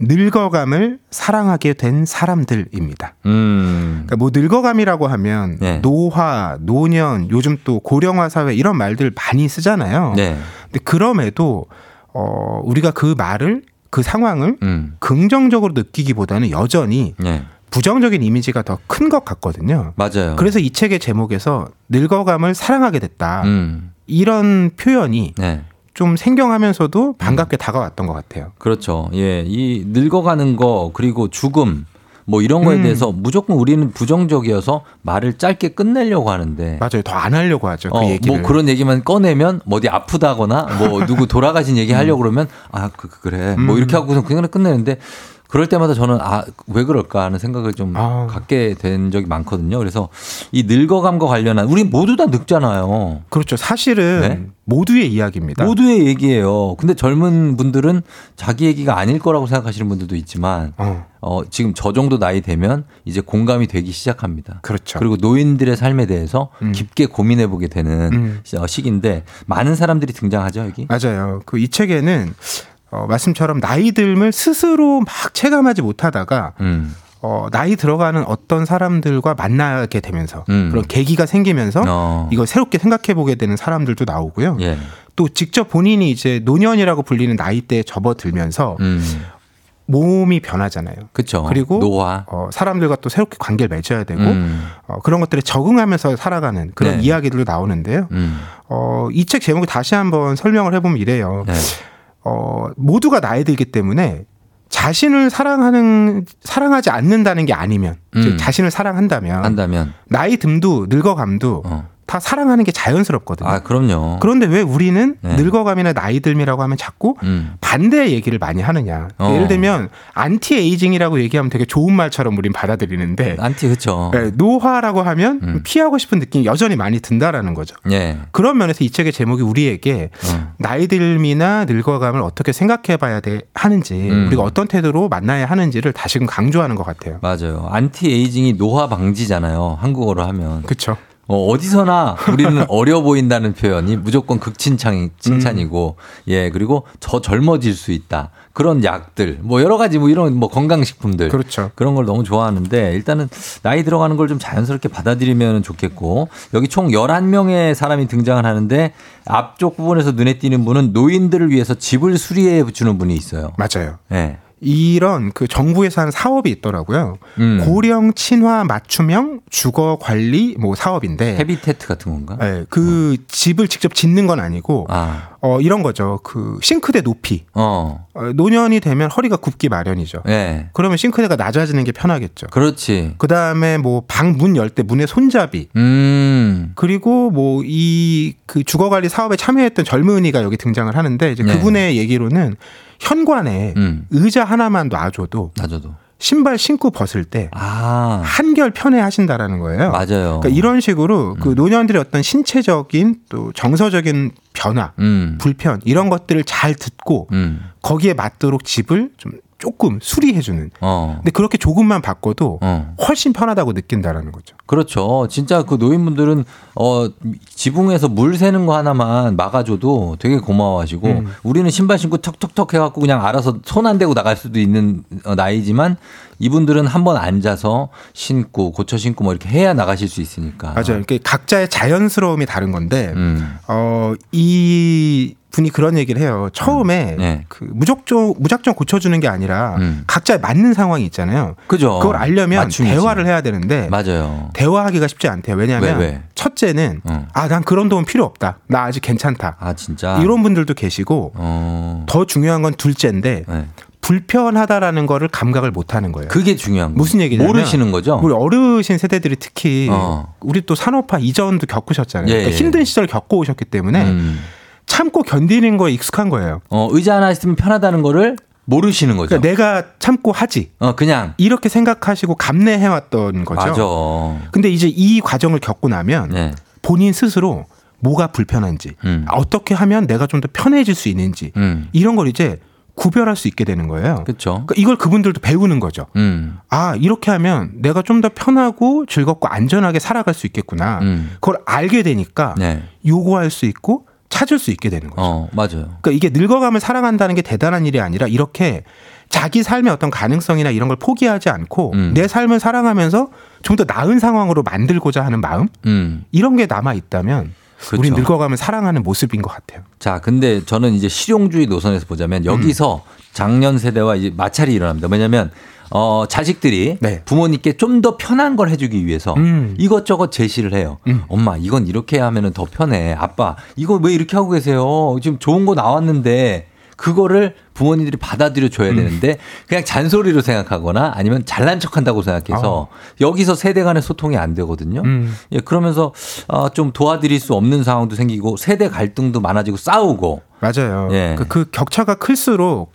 늙어감을 사랑하게 된 사람들입니다. 음. 그러니까 뭐 늙어감이라고 하면 네. 노화, 노년, 요즘 또 고령화 사회 이런 말들 많이 쓰잖아요. 네. 근데 그럼에도 어, 우리가 그 말을 그 상황을 음. 긍정적으로 느끼기보다는 여전히 네. 부정적인 이미지가 더 큰 것 같거든요. 맞아요. 그래서 이 책의 제목에서 늙어감을 사랑하게 됐다. 음. 이런 표현이 네. 좀 생경하면서도 반갑게 다가왔던 것 같아요. 그렇죠. 예. 이 늙어가는 거 그리고 죽음 뭐 이런 거에 음. 대해서 무조건 우리는 부정적이어서 말을 짧게 끝내려고 하는데 맞아요. 더 안 하려고 하죠. 그 어, 얘기를. 뭐 그런 얘기만 꺼내면 뭐 어디 아프다거나 뭐 *laughs* 누구 돌아가신 얘기 하려고 그러면 아, 그, 그- 그래. 뭐 음. 이렇게 하고서 그냥 끝내는데 그럴 때마다 저는 아, 왜 그럴까 하는 생각을 좀 아. 갖게 된 적이 많거든요. 그래서 이 늙어감과 관련한 우리 모두 다 늙잖아요. 그렇죠. 사실은 네? 모두의 이야기입니다. 모두의 얘기예요. 근데 젊은 분들은 자기 얘기가 아닐 거라고 생각하시는 분들도 있지만 어, 어, 지금 저 정도 나이 되면 이제 공감이 되기 시작합니다. 그렇죠. 그리고 노인들의 삶에 대해서 음. 깊게 고민해 보게 되는 음. 시- 어, 시기인데 많은 사람들이 등장하죠, 여기. 맞아요. 그 이 책에는 어, 말씀처럼 나이 듦을 스스로 막 체감하지 못하다가 음. 어, 나이 들어가는 어떤 사람들과 만나게 되면서 음. 그런 계기가 생기면서 어. 이걸 새롭게 생각해 보게 되는 사람들도 나오고요. 예. 또 직접 본인이 이제 노년이라고 불리는 나이대에 접어들면서 음. 몸이 변하잖아요. 그쵸. 그리고 노화. 어, 사람들과 또 새롭게 관계를 맺어야 되고 음. 어, 그런 것들에 적응하면서 살아가는 그런 네. 이야기들도 나오는데요. 음. 어, 이 책 제목을 다시 한번 설명을 해보면 이래요. 네. 어, 모두가 나이 들기 때문에 자신을 사랑하는 사랑하지 않는다는 게 아니면 즉 음. 자신을 사랑한다면 한다면. 나이 듦도 늙어감도 어. 다 사랑하는 게 자연스럽거든요. 아, 그럼요. 그런데 왜 우리는 네. 늙어감이나 나이 듦이라고 하면 자꾸 음. 반대의 얘기를 많이 하느냐. 어. 예를 들면 anti-aging이라고 얘기하면 되게 좋은 말처럼 우린 받아들이는데 안티, 그쵸. 네, 노화라고 하면 음. 피하고 싶은 느낌이 여전히 많이 든다라는 거죠. 예. 그런 면에서 이 책의 제목이 우리에게 어. 나이 듦이나 늙어감을 어떻게 생각해 봐야 돼 하는지 음. 우리가 어떤 태도로 만나야 하는지를 다시금 강조하는 것 같아요. 맞아요. anti-aging이 노화 방지잖아요. 한국어로 하면. 그렇죠. 어, 어디서나 우리는 *laughs* 어려 보인다는 표현이 무조건 극칭찬, 칭찬이고, 예, 그리고 저 젊어질 수 있다. 그런 약들, 뭐 여러 가지 뭐 이런 뭐 건강식품들. 그렇죠. 그런 걸 너무 좋아하는데 일단은 나이 들어가는 걸 좀 자연스럽게 받아들이면 좋겠고 여기 총 11명의 사람이 등장을 하는데 앞쪽 부분에서 눈에 띄는 분은 노인들을 위해서 집을 수리해 주는 분이 있어요. 맞아요. 예. 이런 그 정부에서 한 사업이 있더라고요. 음. 고령 친화 맞춤형 주거 관리 뭐 사업인데 헤비테트 같은 건가? 네, 그 집을 직접 짓는 건 아니고 아. 어 이런 거죠. 그 싱크대 높이 어. 어, 노년이 되면 허리가 굽기 마련이죠. 예. 그러면 싱크대가 낮아지는 게 편하겠죠. 그렇지. 그 다음에 뭐 방 문 열 때 문의 손잡이 음. 그리고 뭐 이 그 주거 관리 사업에 참여했던 젊은이가 여기 등장을 하는데 이제 네. 그분의 얘기로는 현관에 음. 의자 하나만 놔줘도 나저도. 신발 신고 벗을 때 아. 한결 편해 하신다라는 거예요. 맞아요. 그러니까 이런 식으로 그 음. 노년들의 어떤 신체적인 또 정서적인 변화, 음. 불편 이런 것들을 잘 듣고 음. 거기에 맞도록 집을 좀 조금 수리해주는. 어. 근데 그렇게 조금만 바꿔도 어. 훨씬 편하다고 느낀다라는 거죠. 그렇죠. 진짜 그 노인분들은 어 지붕에서 물 새는 거 하나만 막아줘도 되게 고마워하시고 음. 우리는 신발 신고 턱턱턱 해갖고 그냥 알아서 손 안 대고 나갈 수도 있는 어, 나이지만 이분들은 한번 앉아서 신고 고쳐 신고 뭐 이렇게 해야 나가실 수 있으니까. 맞아요. 그러니까 각자의 자연스러움이 다른 건데 음. 어, 이 분이 그런 얘기를 해요. 처음에 네. 그 무작정 무작정 고쳐주는 게 아니라 음. 각자에 맞는 상황이 있잖아요. 그죠. 그걸 알려면 맞춤이지. 대화를 해야 되는데 맞아요. 대화하기가 쉽지 않대요. 왜냐하면 왜, 왜? 첫째는 어. 아난 그런 도움 필요 없다. 나 아직 괜찮다. 아 진짜. 이런 분들도 계시고 어. 더 중요한 건 둘째인데 네. 불편하다라는 거를 감각을 못 하는 거예요. 그게 중요한 거예요. 무슨 얘기냐면 모르시는 거죠. 우리 어르신 세대들이 특히 어. 우리 또 산업화 이전도 겪으셨잖아요. 예, 그러니까 예. 힘든 시절 겪고 오셨기 때문에 음. 참고 견디는 거에 익숙한 거예요. 어, 의자 하나 있으면 편하다는 거를 모르시는 거죠. 그러니까 내가 참고 하지. 어, 그냥. 이렇게 생각하시고 감내해 왔던 거죠. 맞아. 근데 이제 이 과정을 겪고 나면 네. 본인 스스로 뭐가 불편한지, 음. 어떻게 하면 내가 좀 더 편해질 수 있는지, 음. 이런 걸 이제 구별할 수 있게 되는 거예요. 그렇죠. 그러니까 이걸 그분들도 배우는 거죠. 음. 아, 이렇게 하면 내가 좀 더 편하고 즐겁고 안전하게 살아갈 수 있겠구나. 음. 그걸 알게 되니까 네. 요구할 수 있고 찾을 수 있게 되는 거죠. 어, 맞아요. 그러니까 이게 늙어감을 사랑한다는 게 대단한 일이 아니라 이렇게 자기 삶의 어떤 가능성이나 이런 걸 포기하지 않고 음. 내 삶을 사랑하면서 좀 더 나은 상황으로 만들고자 하는 마음 음. 이런 게 남아 있다면 그렇죠. 우리 늙어감을 사랑하는 모습인 것 같아요. 자, 근데 저는 이제 실용주의 노선에서 보자면 여기서 작년 세대와 이제 마찰이 일어납니다. 뭐냐면 어, 자식들이 네. 부모님께 좀 더 편한 걸 해주기 위해서 음. 이것저것 제시를 해요. 음. 엄마, 이건 이렇게 하면 더 편해. 아빠, 이거 왜 이렇게 하고 계세요? 지금 좋은 거 나왔는데 그거를 부모님들이 받아들여 줘야 음. 되는데 그냥 잔소리로 생각하거나 아니면 잘난 척 한다고 생각해서 여기서 세대 간의 소통이 안 되거든요. 아. 음. 예, 그러면서 어, 좀 도와드릴 수 없는 상황도 생기고 세대 갈등도 많아지고 싸우고 맞아요. 예. 그, 그 격차가 클수록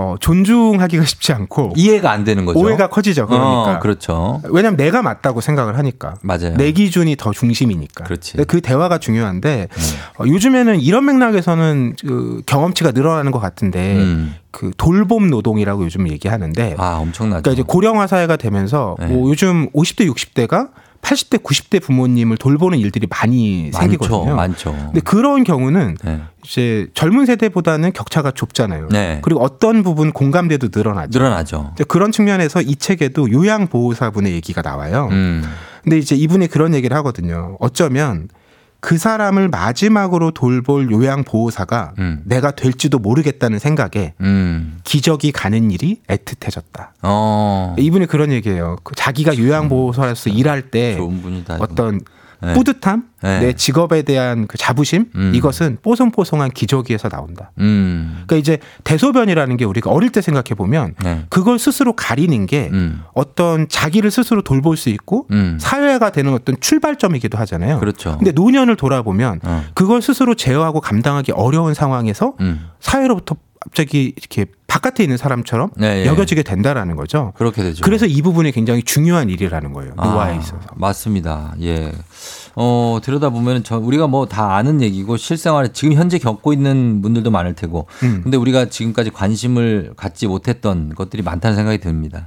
어, 존중하기가 쉽지 않고 이해가 안 되는 거죠. 오해가 커지죠. 그러니까. 어, 그렇죠. 왜냐하면 내가 맞다고 생각을 하니까. 맞아요. 내 기준이 더 중심이니까. 그렇지. 그 대화가 중요한데 음. 어, 요즘에는 이런 맥락에서는 그 경험치가 늘어나는 것 같은데 음. 그 돌봄 노동이라고 요즘 얘기하는데 아, 엄청나죠. 그러니까 이제 고령화 사회가 되면서 네. 뭐 요즘 50대 60대가 80대, 90대 부모님을 돌보는 일들이 많이 많죠, 생기거든요. 많죠. 근데 그런 경우는 네. 이제 젊은 세대보다는 격차가 좁잖아요. 네. 그리고 어떤 부분 공감대도 늘어나죠. 늘어나죠. 그런 측면에서 이 책에도 요양보호사분의 얘기가 나와요. 음. 근데 이제 이분이 그런 얘기를 하거든요. 어쩌면 그 사람을 마지막으로 돌볼 요양보호사가 음. 내가 될지도 모르겠다는 생각에 음. 기적이 가는 일이 애틋해졌다. 어. 이분이 그런 얘기예요. 그 자기가 요양보호사로서 일할 때 좋은 분이다. 이거. 어떤 네. 뿌듯함, 네. 내 직업에 대한 그 자부심, 음. 이것은 뽀송뽀송한 기저귀에서 나온다. 음. 그러니까 이제 대소변이라는 게 우리가 어릴 때 생각해 보면 네. 그걸 스스로 가리는 게 음. 어떤 자기를 스스로 돌볼 수 있고 음. 사회가 되는 어떤 출발점이기도 하잖아요. 그렇죠. 근데 노년을 돌아보면 어. 그걸 스스로 제어하고 감당하기 어려운 상황에서 음. 사회로부터 갑자기 이렇게 바깥에 있는 사람처럼 네, 예. 여겨지게 된다라는 거죠. 그렇게 되죠. 그래서 이 부분이 굉장히 중요한 일이라는 거예요. 노화에 아, 있어서. 맞습니다. 예. 어, 들여다 보면 저 우리가 뭐 다 아는 얘기고 실생활에 지금 현재 겪고 있는 분들도 많을 테고. 음. 근데 우리가 지금까지 관심을 갖지 못했던 것들이 많다는 생각이 듭니다.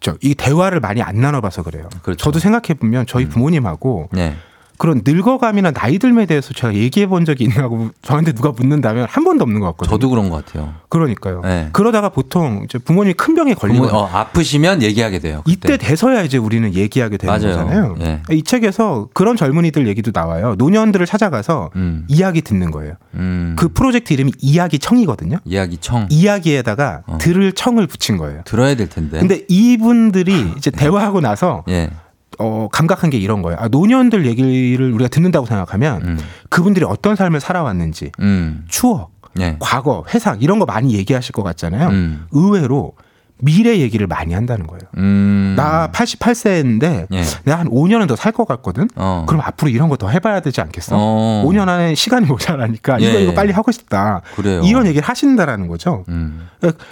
그렇죠. 이 대화를 많이 안 나눠 봐서 그래요. 그렇죠. 저도 생각해 보면 저희 부모님하고 네. 그런 늙어감이나 나이 들에 대해서 제가 얘기해 본 적이 있냐고 저한테 누가 묻는다면 한 번도 없는 것 같거든요. 저도 그런 것 같아요. 그러니까요. 네. 그러다가 보통 이제 부모님이 큰 병에 걸리면 부모, 어, 아프시면 얘기하게 돼요. 이때 그때. 돼서야 이제 우리는 얘기하게 되는 맞아요. 거잖아요. 예. 이 책에서 그런 젊은이들 얘기도 나와요. 노년들을 찾아가서 음. 이야기 듣는 거예요. 음. 그 프로젝트 이름이 이야기청이거든요. 이야기 청 이야기에다가 어. 들을 청을 붙인 거예요. 들어야 될 텐데. 근데 이분들이 이제 대화하고 나서 예. 어, 감각한 게 이런 거예요. 아, 노년들 얘기를 우리가 듣는다고 생각하면 음. 그분들이 어떤 삶을 살아왔는지 음. 추억, 예. 과거, 회상 이런 거 많이 얘기하실 것 같잖아요. 음. 의외로 미래 얘기를 많이 한다는 거예요. 음. 나 88세인데 예. 내가 한 5년은 더 살 것 같거든. 어. 그럼 앞으로 이런 거 더 해봐야 되지 않겠어? 어. 5년 안에 시간이 모자라니까 이거 예. 이거 빨리 하고 싶다. 그래요. 이런 얘기를 하신다라는 거죠. 음.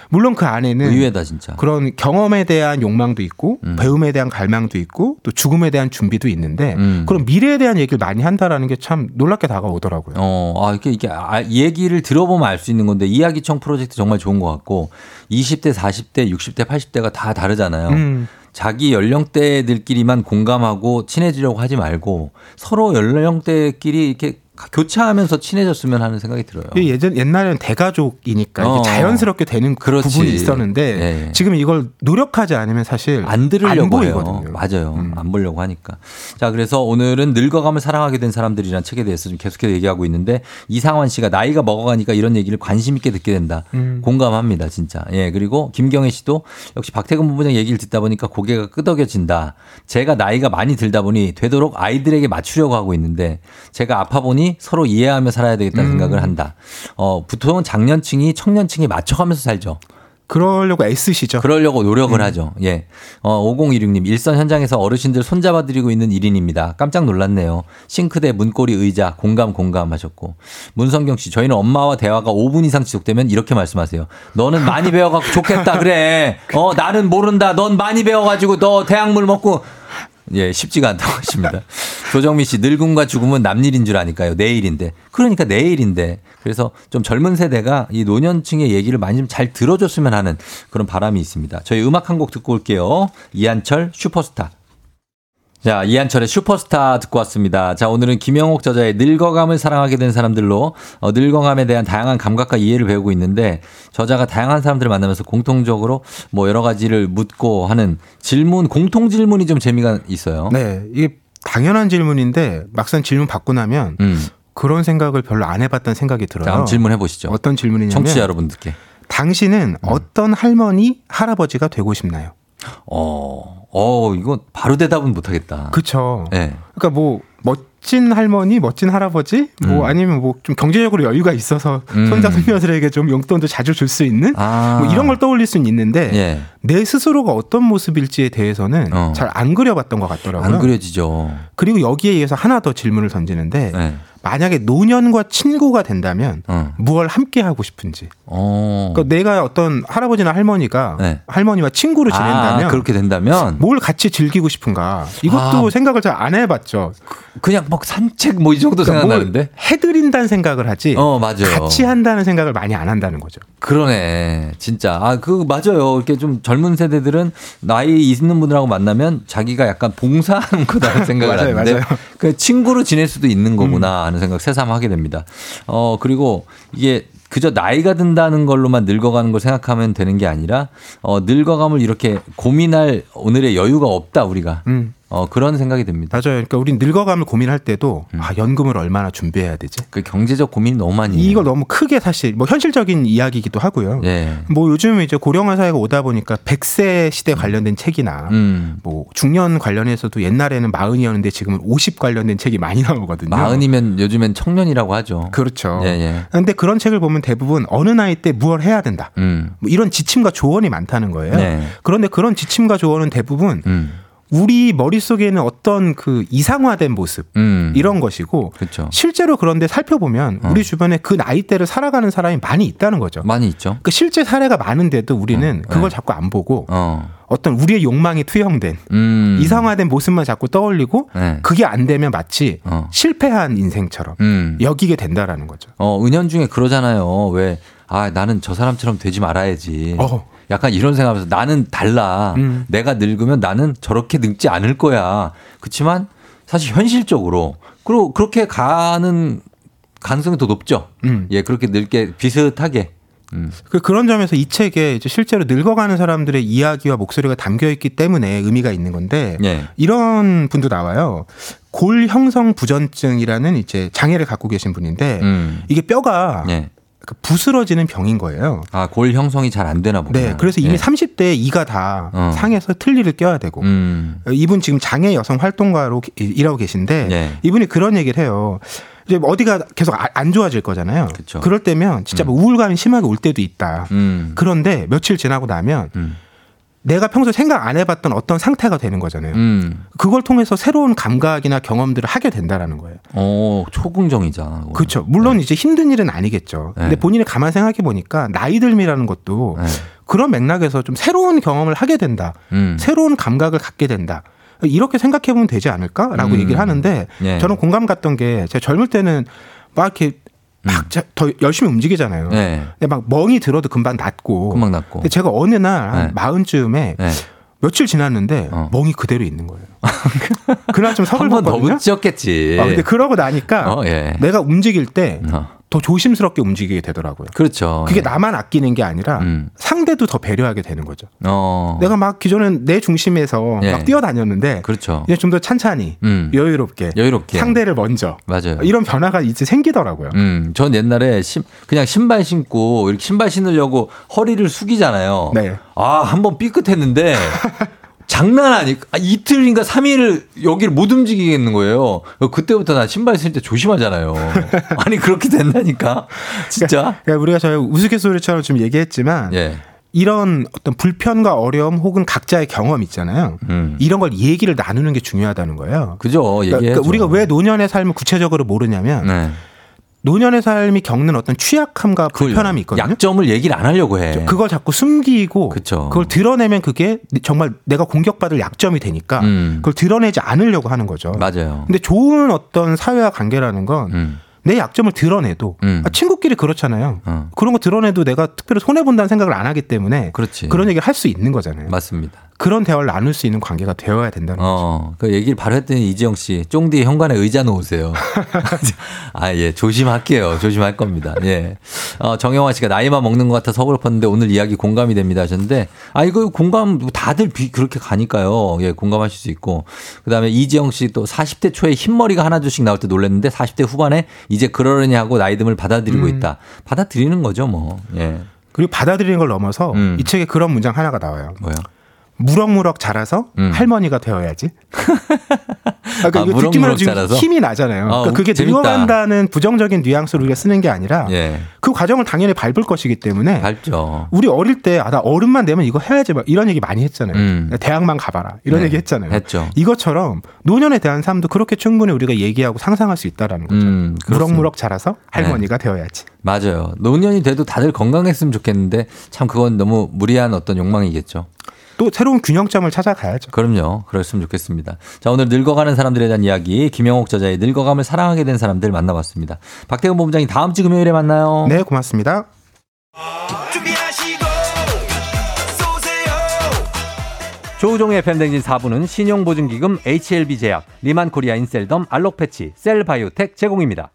물론 그 안에는 의외다 진짜. 그런 경험에 대한 욕망도 있고 음. 배움에 대한 갈망도 있고 또 죽음에 대한 준비도 있는데 음. 그런 미래에 대한 얘기를 많이 한다라는 게 참 놀랍게 다가오더라고요. 어, 아, 이게, 이게, 아, 얘기를 들어보면 알 수 있는 건데, 이야기청 프로젝트 정말 좋은 것 같고, 20대, 40대, 60대, 80대가 다 다르잖아요. 음. 자기 연령대들끼리만 공감하고 친해지려고 하지 말고, 서로 연령대끼리 이렇게 교차하면서 친해졌으면 하는 생각이 들어요. 예전 옛날에는 대가족이니까 어. 자연스럽게 되는 그 그렇지. 부분이 있었는데 예. 지금 이걸 노력하지 않으면 사실 안 들으려고 해요. 보이거든요. 맞아요. 음. 안 보려고 하니까. 자, 그래서 오늘은 늙어감을 사랑하게 된 사람들이라는 책에 대해서 좀 계속해서 얘기하고 있는데 이상환 씨가 나이가 먹어가니까 이런 얘기를 관심 있게 듣게 된다. 음. 공감합니다, 진짜. 예, 그리고 김경혜 씨도 역시 박태근 본부장 얘기를 듣다 보니까 고개가 끄덕여진다. 제가 나이가 많이 들다 보니 되도록 아이들에게 맞추려고 하고 있는데 제가 아파 보니 서로 이해하며 살아야 되겠다는 음. 생각을 한다. 어, 보통은 장년층이 청년층이 맞춰가면서 살죠. 그러려고 애쓰시죠. 그러려고 노력을 음. 하죠. 예. 어, 5016님, 일선 현장에서 어르신들 손잡아드리고 있는 1인입니다. 깜짝 놀랐네요. 싱크대, 문고리, 의자, 공감, 공감 하셨고. 문성경 씨, 저희는 엄마와 대화가 5분 이상 지속되면 이렇게 말씀하세요. 너는 많이 *laughs* 배워갖고 좋겠다, 그래. 어, 나는 모른다. 넌 많이 배워가지고 너 대학물 먹고. 예, 쉽지가 않다고 하십니다. 조정미 씨, 늙음과 죽음은 남일인 줄 아니까요. 내일인데. 그러니까 내일인데. 그래서 좀 젊은 세대가 이 노년층의 얘기를 많이 좀 잘 들어줬으면 하는 그런 바람이 있습니다. 저희 음악 한 곡 듣고 올게요. 이한철 슈퍼스타. 자, 이한철의 슈퍼스타 듣고 왔습니다. 자, 오늘은 김영옥 저자의 늙어감을 사랑하게 된 사람들로 어, 늙어감에 대한 다양한 감각과 이해를 배우고 있는데 저자가 다양한 사람들을 만나면서 공통적으로 뭐 여러 가지를 묻고 하는 질문, 공통 질문이 좀 재미가 있어요. 네, 이게 당연한 질문인데 막상 질문 받고 나면 음. 그런 생각을 별로 안 해봤다는 생각이 들어요. 자, 한번 질문해 보시죠. 어떤 질문이냐면 청취자 여러분들께. 당신은 어떤 할머니, 할아버지가 되고 싶나요? 어, 어, 이거 바로 대답은 못하겠다. 그쵸. 네. 그러니까 뭐 멋진 할머니, 멋진 할아버지, 뭐 음. 아니면 뭐 좀 경제적으로 여유가 있어서 음. 손자 손녀들에게 좀 용돈도 자주 줄 수 있는 아. 뭐 이런 걸 떠올릴 수는 있는데 예. 내 스스로가 어떤 모습일지에 대해서는 어. 잘안 그려봤던 것 같더라고요. 안 그려지죠. 그리고 여기에 의해서 하나 더 질문을 던지는데 네. 만약에 노년과 친구가 된다면 어. 무엇을 함께 하고 싶은지. 어. 그러니까 내가 어떤 할아버지나 할머니가 네. 할머니와 친구로 지낸다면 아, 그렇게 된다면 뭘 같이 즐기고 싶은가 이것도 아. 생각을 잘 안 해봤죠. 그냥 막 산책 뭐 이 정도 그러니까 뭘 생각나는데. 해드린다는 생각을 하지 어, 맞아요. 같이 한다는 생각을 많이 안 한다는 거죠. 그러네. 진짜. 아, 그, 맞아요. 이렇게 좀 젊은 세대들은 나이 있는 분들하고 만나면 자기가 약간 봉사하는 *laughs* 거다라는 생각을 맞아요, 하는데 맞아요. 그 친구로 지낼 수도 있는 거구나 하는 생각 새삼 하게 됩니다. 어, 그리고 이게 그저 나이가 든다는 걸로만 늙어가는 걸 생각하면 되는 게 아니라 어, 늙어감을 이렇게 고민할 오늘의 여유가 없다 우리가. 음. 어, 그런 생각이 듭니다. 맞아요. 그러니까 우린 늙어감을 고민할 때도 음. 아, 연금을 얼마나 준비해야 되지? 그 경제적 고민이 너무 많이. 해요. 이거 너무 크게 사실 뭐 현실적인 이야기이기도 하고요. 예. 뭐 요즘 이제 고령화 사회가 오다 보니까 100세 시대 관련된 책이나 음. 뭐 중년 관련해서도 옛날에는 마흔이었는데 지금은 50 관련된 책이 많이 나오거든요. 마흔이면 요즘엔 청년이라고 하죠. 그렇죠. 예, 예. 근데 그런 책을 보면 대부분 어느 나이 때 무엇을 해야 된다. 음. 뭐 이런 지침과 조언이 많다는 거예요. 네. 그런데 그런 지침과 조언은 대부분 음. 우리 머릿속에는 어떤 그 이상화된 모습 음. 이런 것이고 그렇죠. 실제로 그런데 살펴보면 어. 우리 주변에 그 나이대를 살아가는 사람이 많이 있다는 거죠. 많이 있죠. 그 실제 사례가 많은데도 우리는 어, 그걸 네. 자꾸 안 보고 어. 어떤 우리의 욕망이 투영된 음. 이상화된 모습만 자꾸 떠올리고 네. 그게 안 되면 마치 어. 실패한 인생처럼 음. 여기게 된다라는 거죠. 어, 은연 중에 그러잖아요. 왜, 아, 나는 저 사람처럼 되지 말아야지. 어. 약간 이런 생각하면서 나는 달라. 음. 내가 늙으면 나는 저렇게 늙지 않을 거야. 그렇지만 사실 현실적으로, 그리고 그렇게 가는 가능성이 더 높죠. 음. 예, 그렇게 늙게 비슷하게. 음. 그 그런 점에서 이 책에 이제 실제로 늙어가는 사람들의 이야기와 목소리가 담겨 있기 때문에 의미가 있는 건데 예. 이런 분도 나와요. 골 형성 부전증이라는 이제 장애를 갖고 계신 분인데 음. 이게 뼈가 예. 그 부스러지는 병인 거예요. 아, 골 형성이 잘 안 되나 보구나. 네, 그래서 이미 예. 30대에 이가 다 어. 상해서 틀니를 껴야 되고 음. 이분 지금 장애 여성 활동가로 기- 일하고 계신데 예. 이분이 그런 얘기를 해요. 이제 뭐 어디가 계속 아- 안 좋아질 거잖아요. 그쵸. 럴 때면 진짜 뭐 우울감이 심하게 올 때도 있다. 음. 그런데 며칠 지나고 나면 음. 내가 평소 생각 안 해봤던 어떤 상태가 되는 거잖아요. 음. 그걸 통해서 새로운 감각이나 경험들을 하게 된다라는 거예요. 어, 초긍정이잖아. 그거. 그렇죠. 물론 이제 힘든 일은 아니겠죠. 근데 네. 본인이 가만 생각해 보니까 나이 들미라는 것도 네. 그런 맥락에서 좀 새로운 경험을 하게 된다. 음. 새로운 감각을 갖게 된다. 이렇게 생각해 보면 되지 않을까라고 음. 얘기를 하는데 예. 저는 공감 갔던 게 제가 젊을 때는 막 이렇게 막더 열심히 움직이잖아요. 음. 네. 근데 막 멍이 들어도 금방 낫고. 금방 낫고. 근데 제가 어느 날한 네. 마흔쯤에 네. 며칠 지났는데 어. 멍이 그대로 있는 거예요. *laughs* 그날 좀한번더 서글펐거든요. 붙였겠지. 아, 근데 그러고 나니까 어, 예. 내가 움직일 때 더 어. 조심스럽게 움직이게 되더라고요. 그렇죠. 그게 예. 나만 아끼는 게 아니라 음. 상대도 더 배려하게 되는 거죠. 어. 내가 막 기존엔 내 중심에서 예. 막 뛰어다녔는데 그렇죠. 이제 좀 더 찬찬히 음. 여유롭게, 여유롭게. 상대를 먼저 맞아요. 이런 변화가 이제 생기더라고요. 음, 전 옛날에 신, 그냥 신발 신고 이렇게 신발 신으려고 허리를 숙이잖아요. 네. 아, 한번 삐끗했는데 *laughs* 장난 아니, 아, 이틀인가 3일을 여기를 못 움직이겠는 거예요. 그때부터 나 신발 신을 때 조심하잖아요. *laughs* 아니, 그렇게 된다니까. 진짜. 그러니까 우리가 저희 우스갯소리처럼 좀 얘기했지만 예. 이런 어떤 불편과 어려움 혹은 각자의 경험 있잖아요. 음. 이런 걸 얘기를 나누는 게 중요하다는 거예요. 그죠. 그러니까. 그러니까 우리가 왜 노년의 삶을 구체적으로 모르냐면 네. 노년의 삶이 겪는 어떤 취약함과 불편함이 있거든요. 약점을 얘기를 안 하려고 해. 그걸 자꾸 숨기고 그쵸. 그걸 드러내면 그게 정말 내가 공격받을 약점이 되니까 음. 그걸 드러내지 않으려고 하는 거죠. 맞아요. 근데 좋은 어떤 사회와 관계라는 건내 음. 약점을 드러내도 음. 아, 친구끼리 그렇잖아요. 어. 그런 거 드러내도 내가 특별히 손해 본다는 생각을 안 하기 때문에 그렇지. 런 얘기를 할 수 있는 거잖아요. 맞습니다. 그런 대화를 나눌 수 있는 관계가 되어야 된다는 거죠. 어, 그 얘기를 바로 했더니 이지영 씨, 쫑디 현관에 의자 놓으세요. *laughs* 아, 예, 조심할게요. 조심할 겁니다. 예. 어, 정영화 씨가 나이만 먹는 것 같아 서글펐는데 오늘 이야기 공감이 됩니다 하셨는데, 아, 이거 공감, 다들 비, 그렇게 가니까요. 예, 공감하실 수 있고. 그 다음에 이지영 씨 또 40대 초에 흰머리가 하나 둘씩 나올 때 놀랐는데 40대 후반에 이제 그러려니 하고 나이듦을 받아들이고 음. 있다. 받아들이는 거죠, 뭐. 예. 그리고 받아들이는 걸 넘어서 음. 이 책에 그런 문장 하나가 나와요. 뭐요? 무럭무럭 자라서 음. 할머니가 되어야지. *laughs* 아, 그러니까 아, 이거 듣기만 자라서? 힘이 나잖아요. 어, 그러니까 그게 재밌다. 늙어간다는 부정적인 뉘앙스로 우리가 쓰는 게 아니라 예. 그 과정을 당연히 밟을 것이기 때문에 밟죠. 우리 어릴 때 아 나 어른만 되면 이거 해야지 막 이런 얘기 많이 했잖아요. 음. 대학만 가봐라 이런 네, 얘기 했잖아요. 했죠. 이것처럼 노년에 대한 삶도 그렇게 충분히 우리가 얘기하고 상상할 수 있다라는 거죠. 음. 네. 무럭무럭 자라서 할머니가 되어야지. 맞아요. 노년이 돼도 다들 건강했으면 좋겠는데 참 그건 너무 무리한 어떤 욕망이겠죠. 또 새로운 균형점을 찾아가야죠. 그럼요. 그랬으면 좋겠습니다. 자, 오늘 늙어가는 사람들에 대한 이야기 김영옥 저자의 늙어감을 사랑하게 된 사람들 만나봤습니다. 박태근 본부장님 다음 주 금요일에 만나요. 네, 고맙습니다. 조우종의 팬댕진 4부는 신용보증기금 HLB제약, 리만코리아 인셀덤, 알록패치, 셀바이오텍 제공입니다.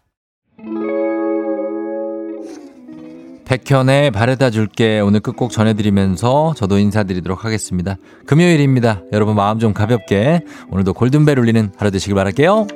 백현의 바래다 줄게 오늘 끝곡 전해드리면서 저도 인사드리도록 하겠습니다. 금요일입니다. 여러분 마음 좀 가볍게 오늘도 골든벨 울리는 하루 되시길 바랄게요.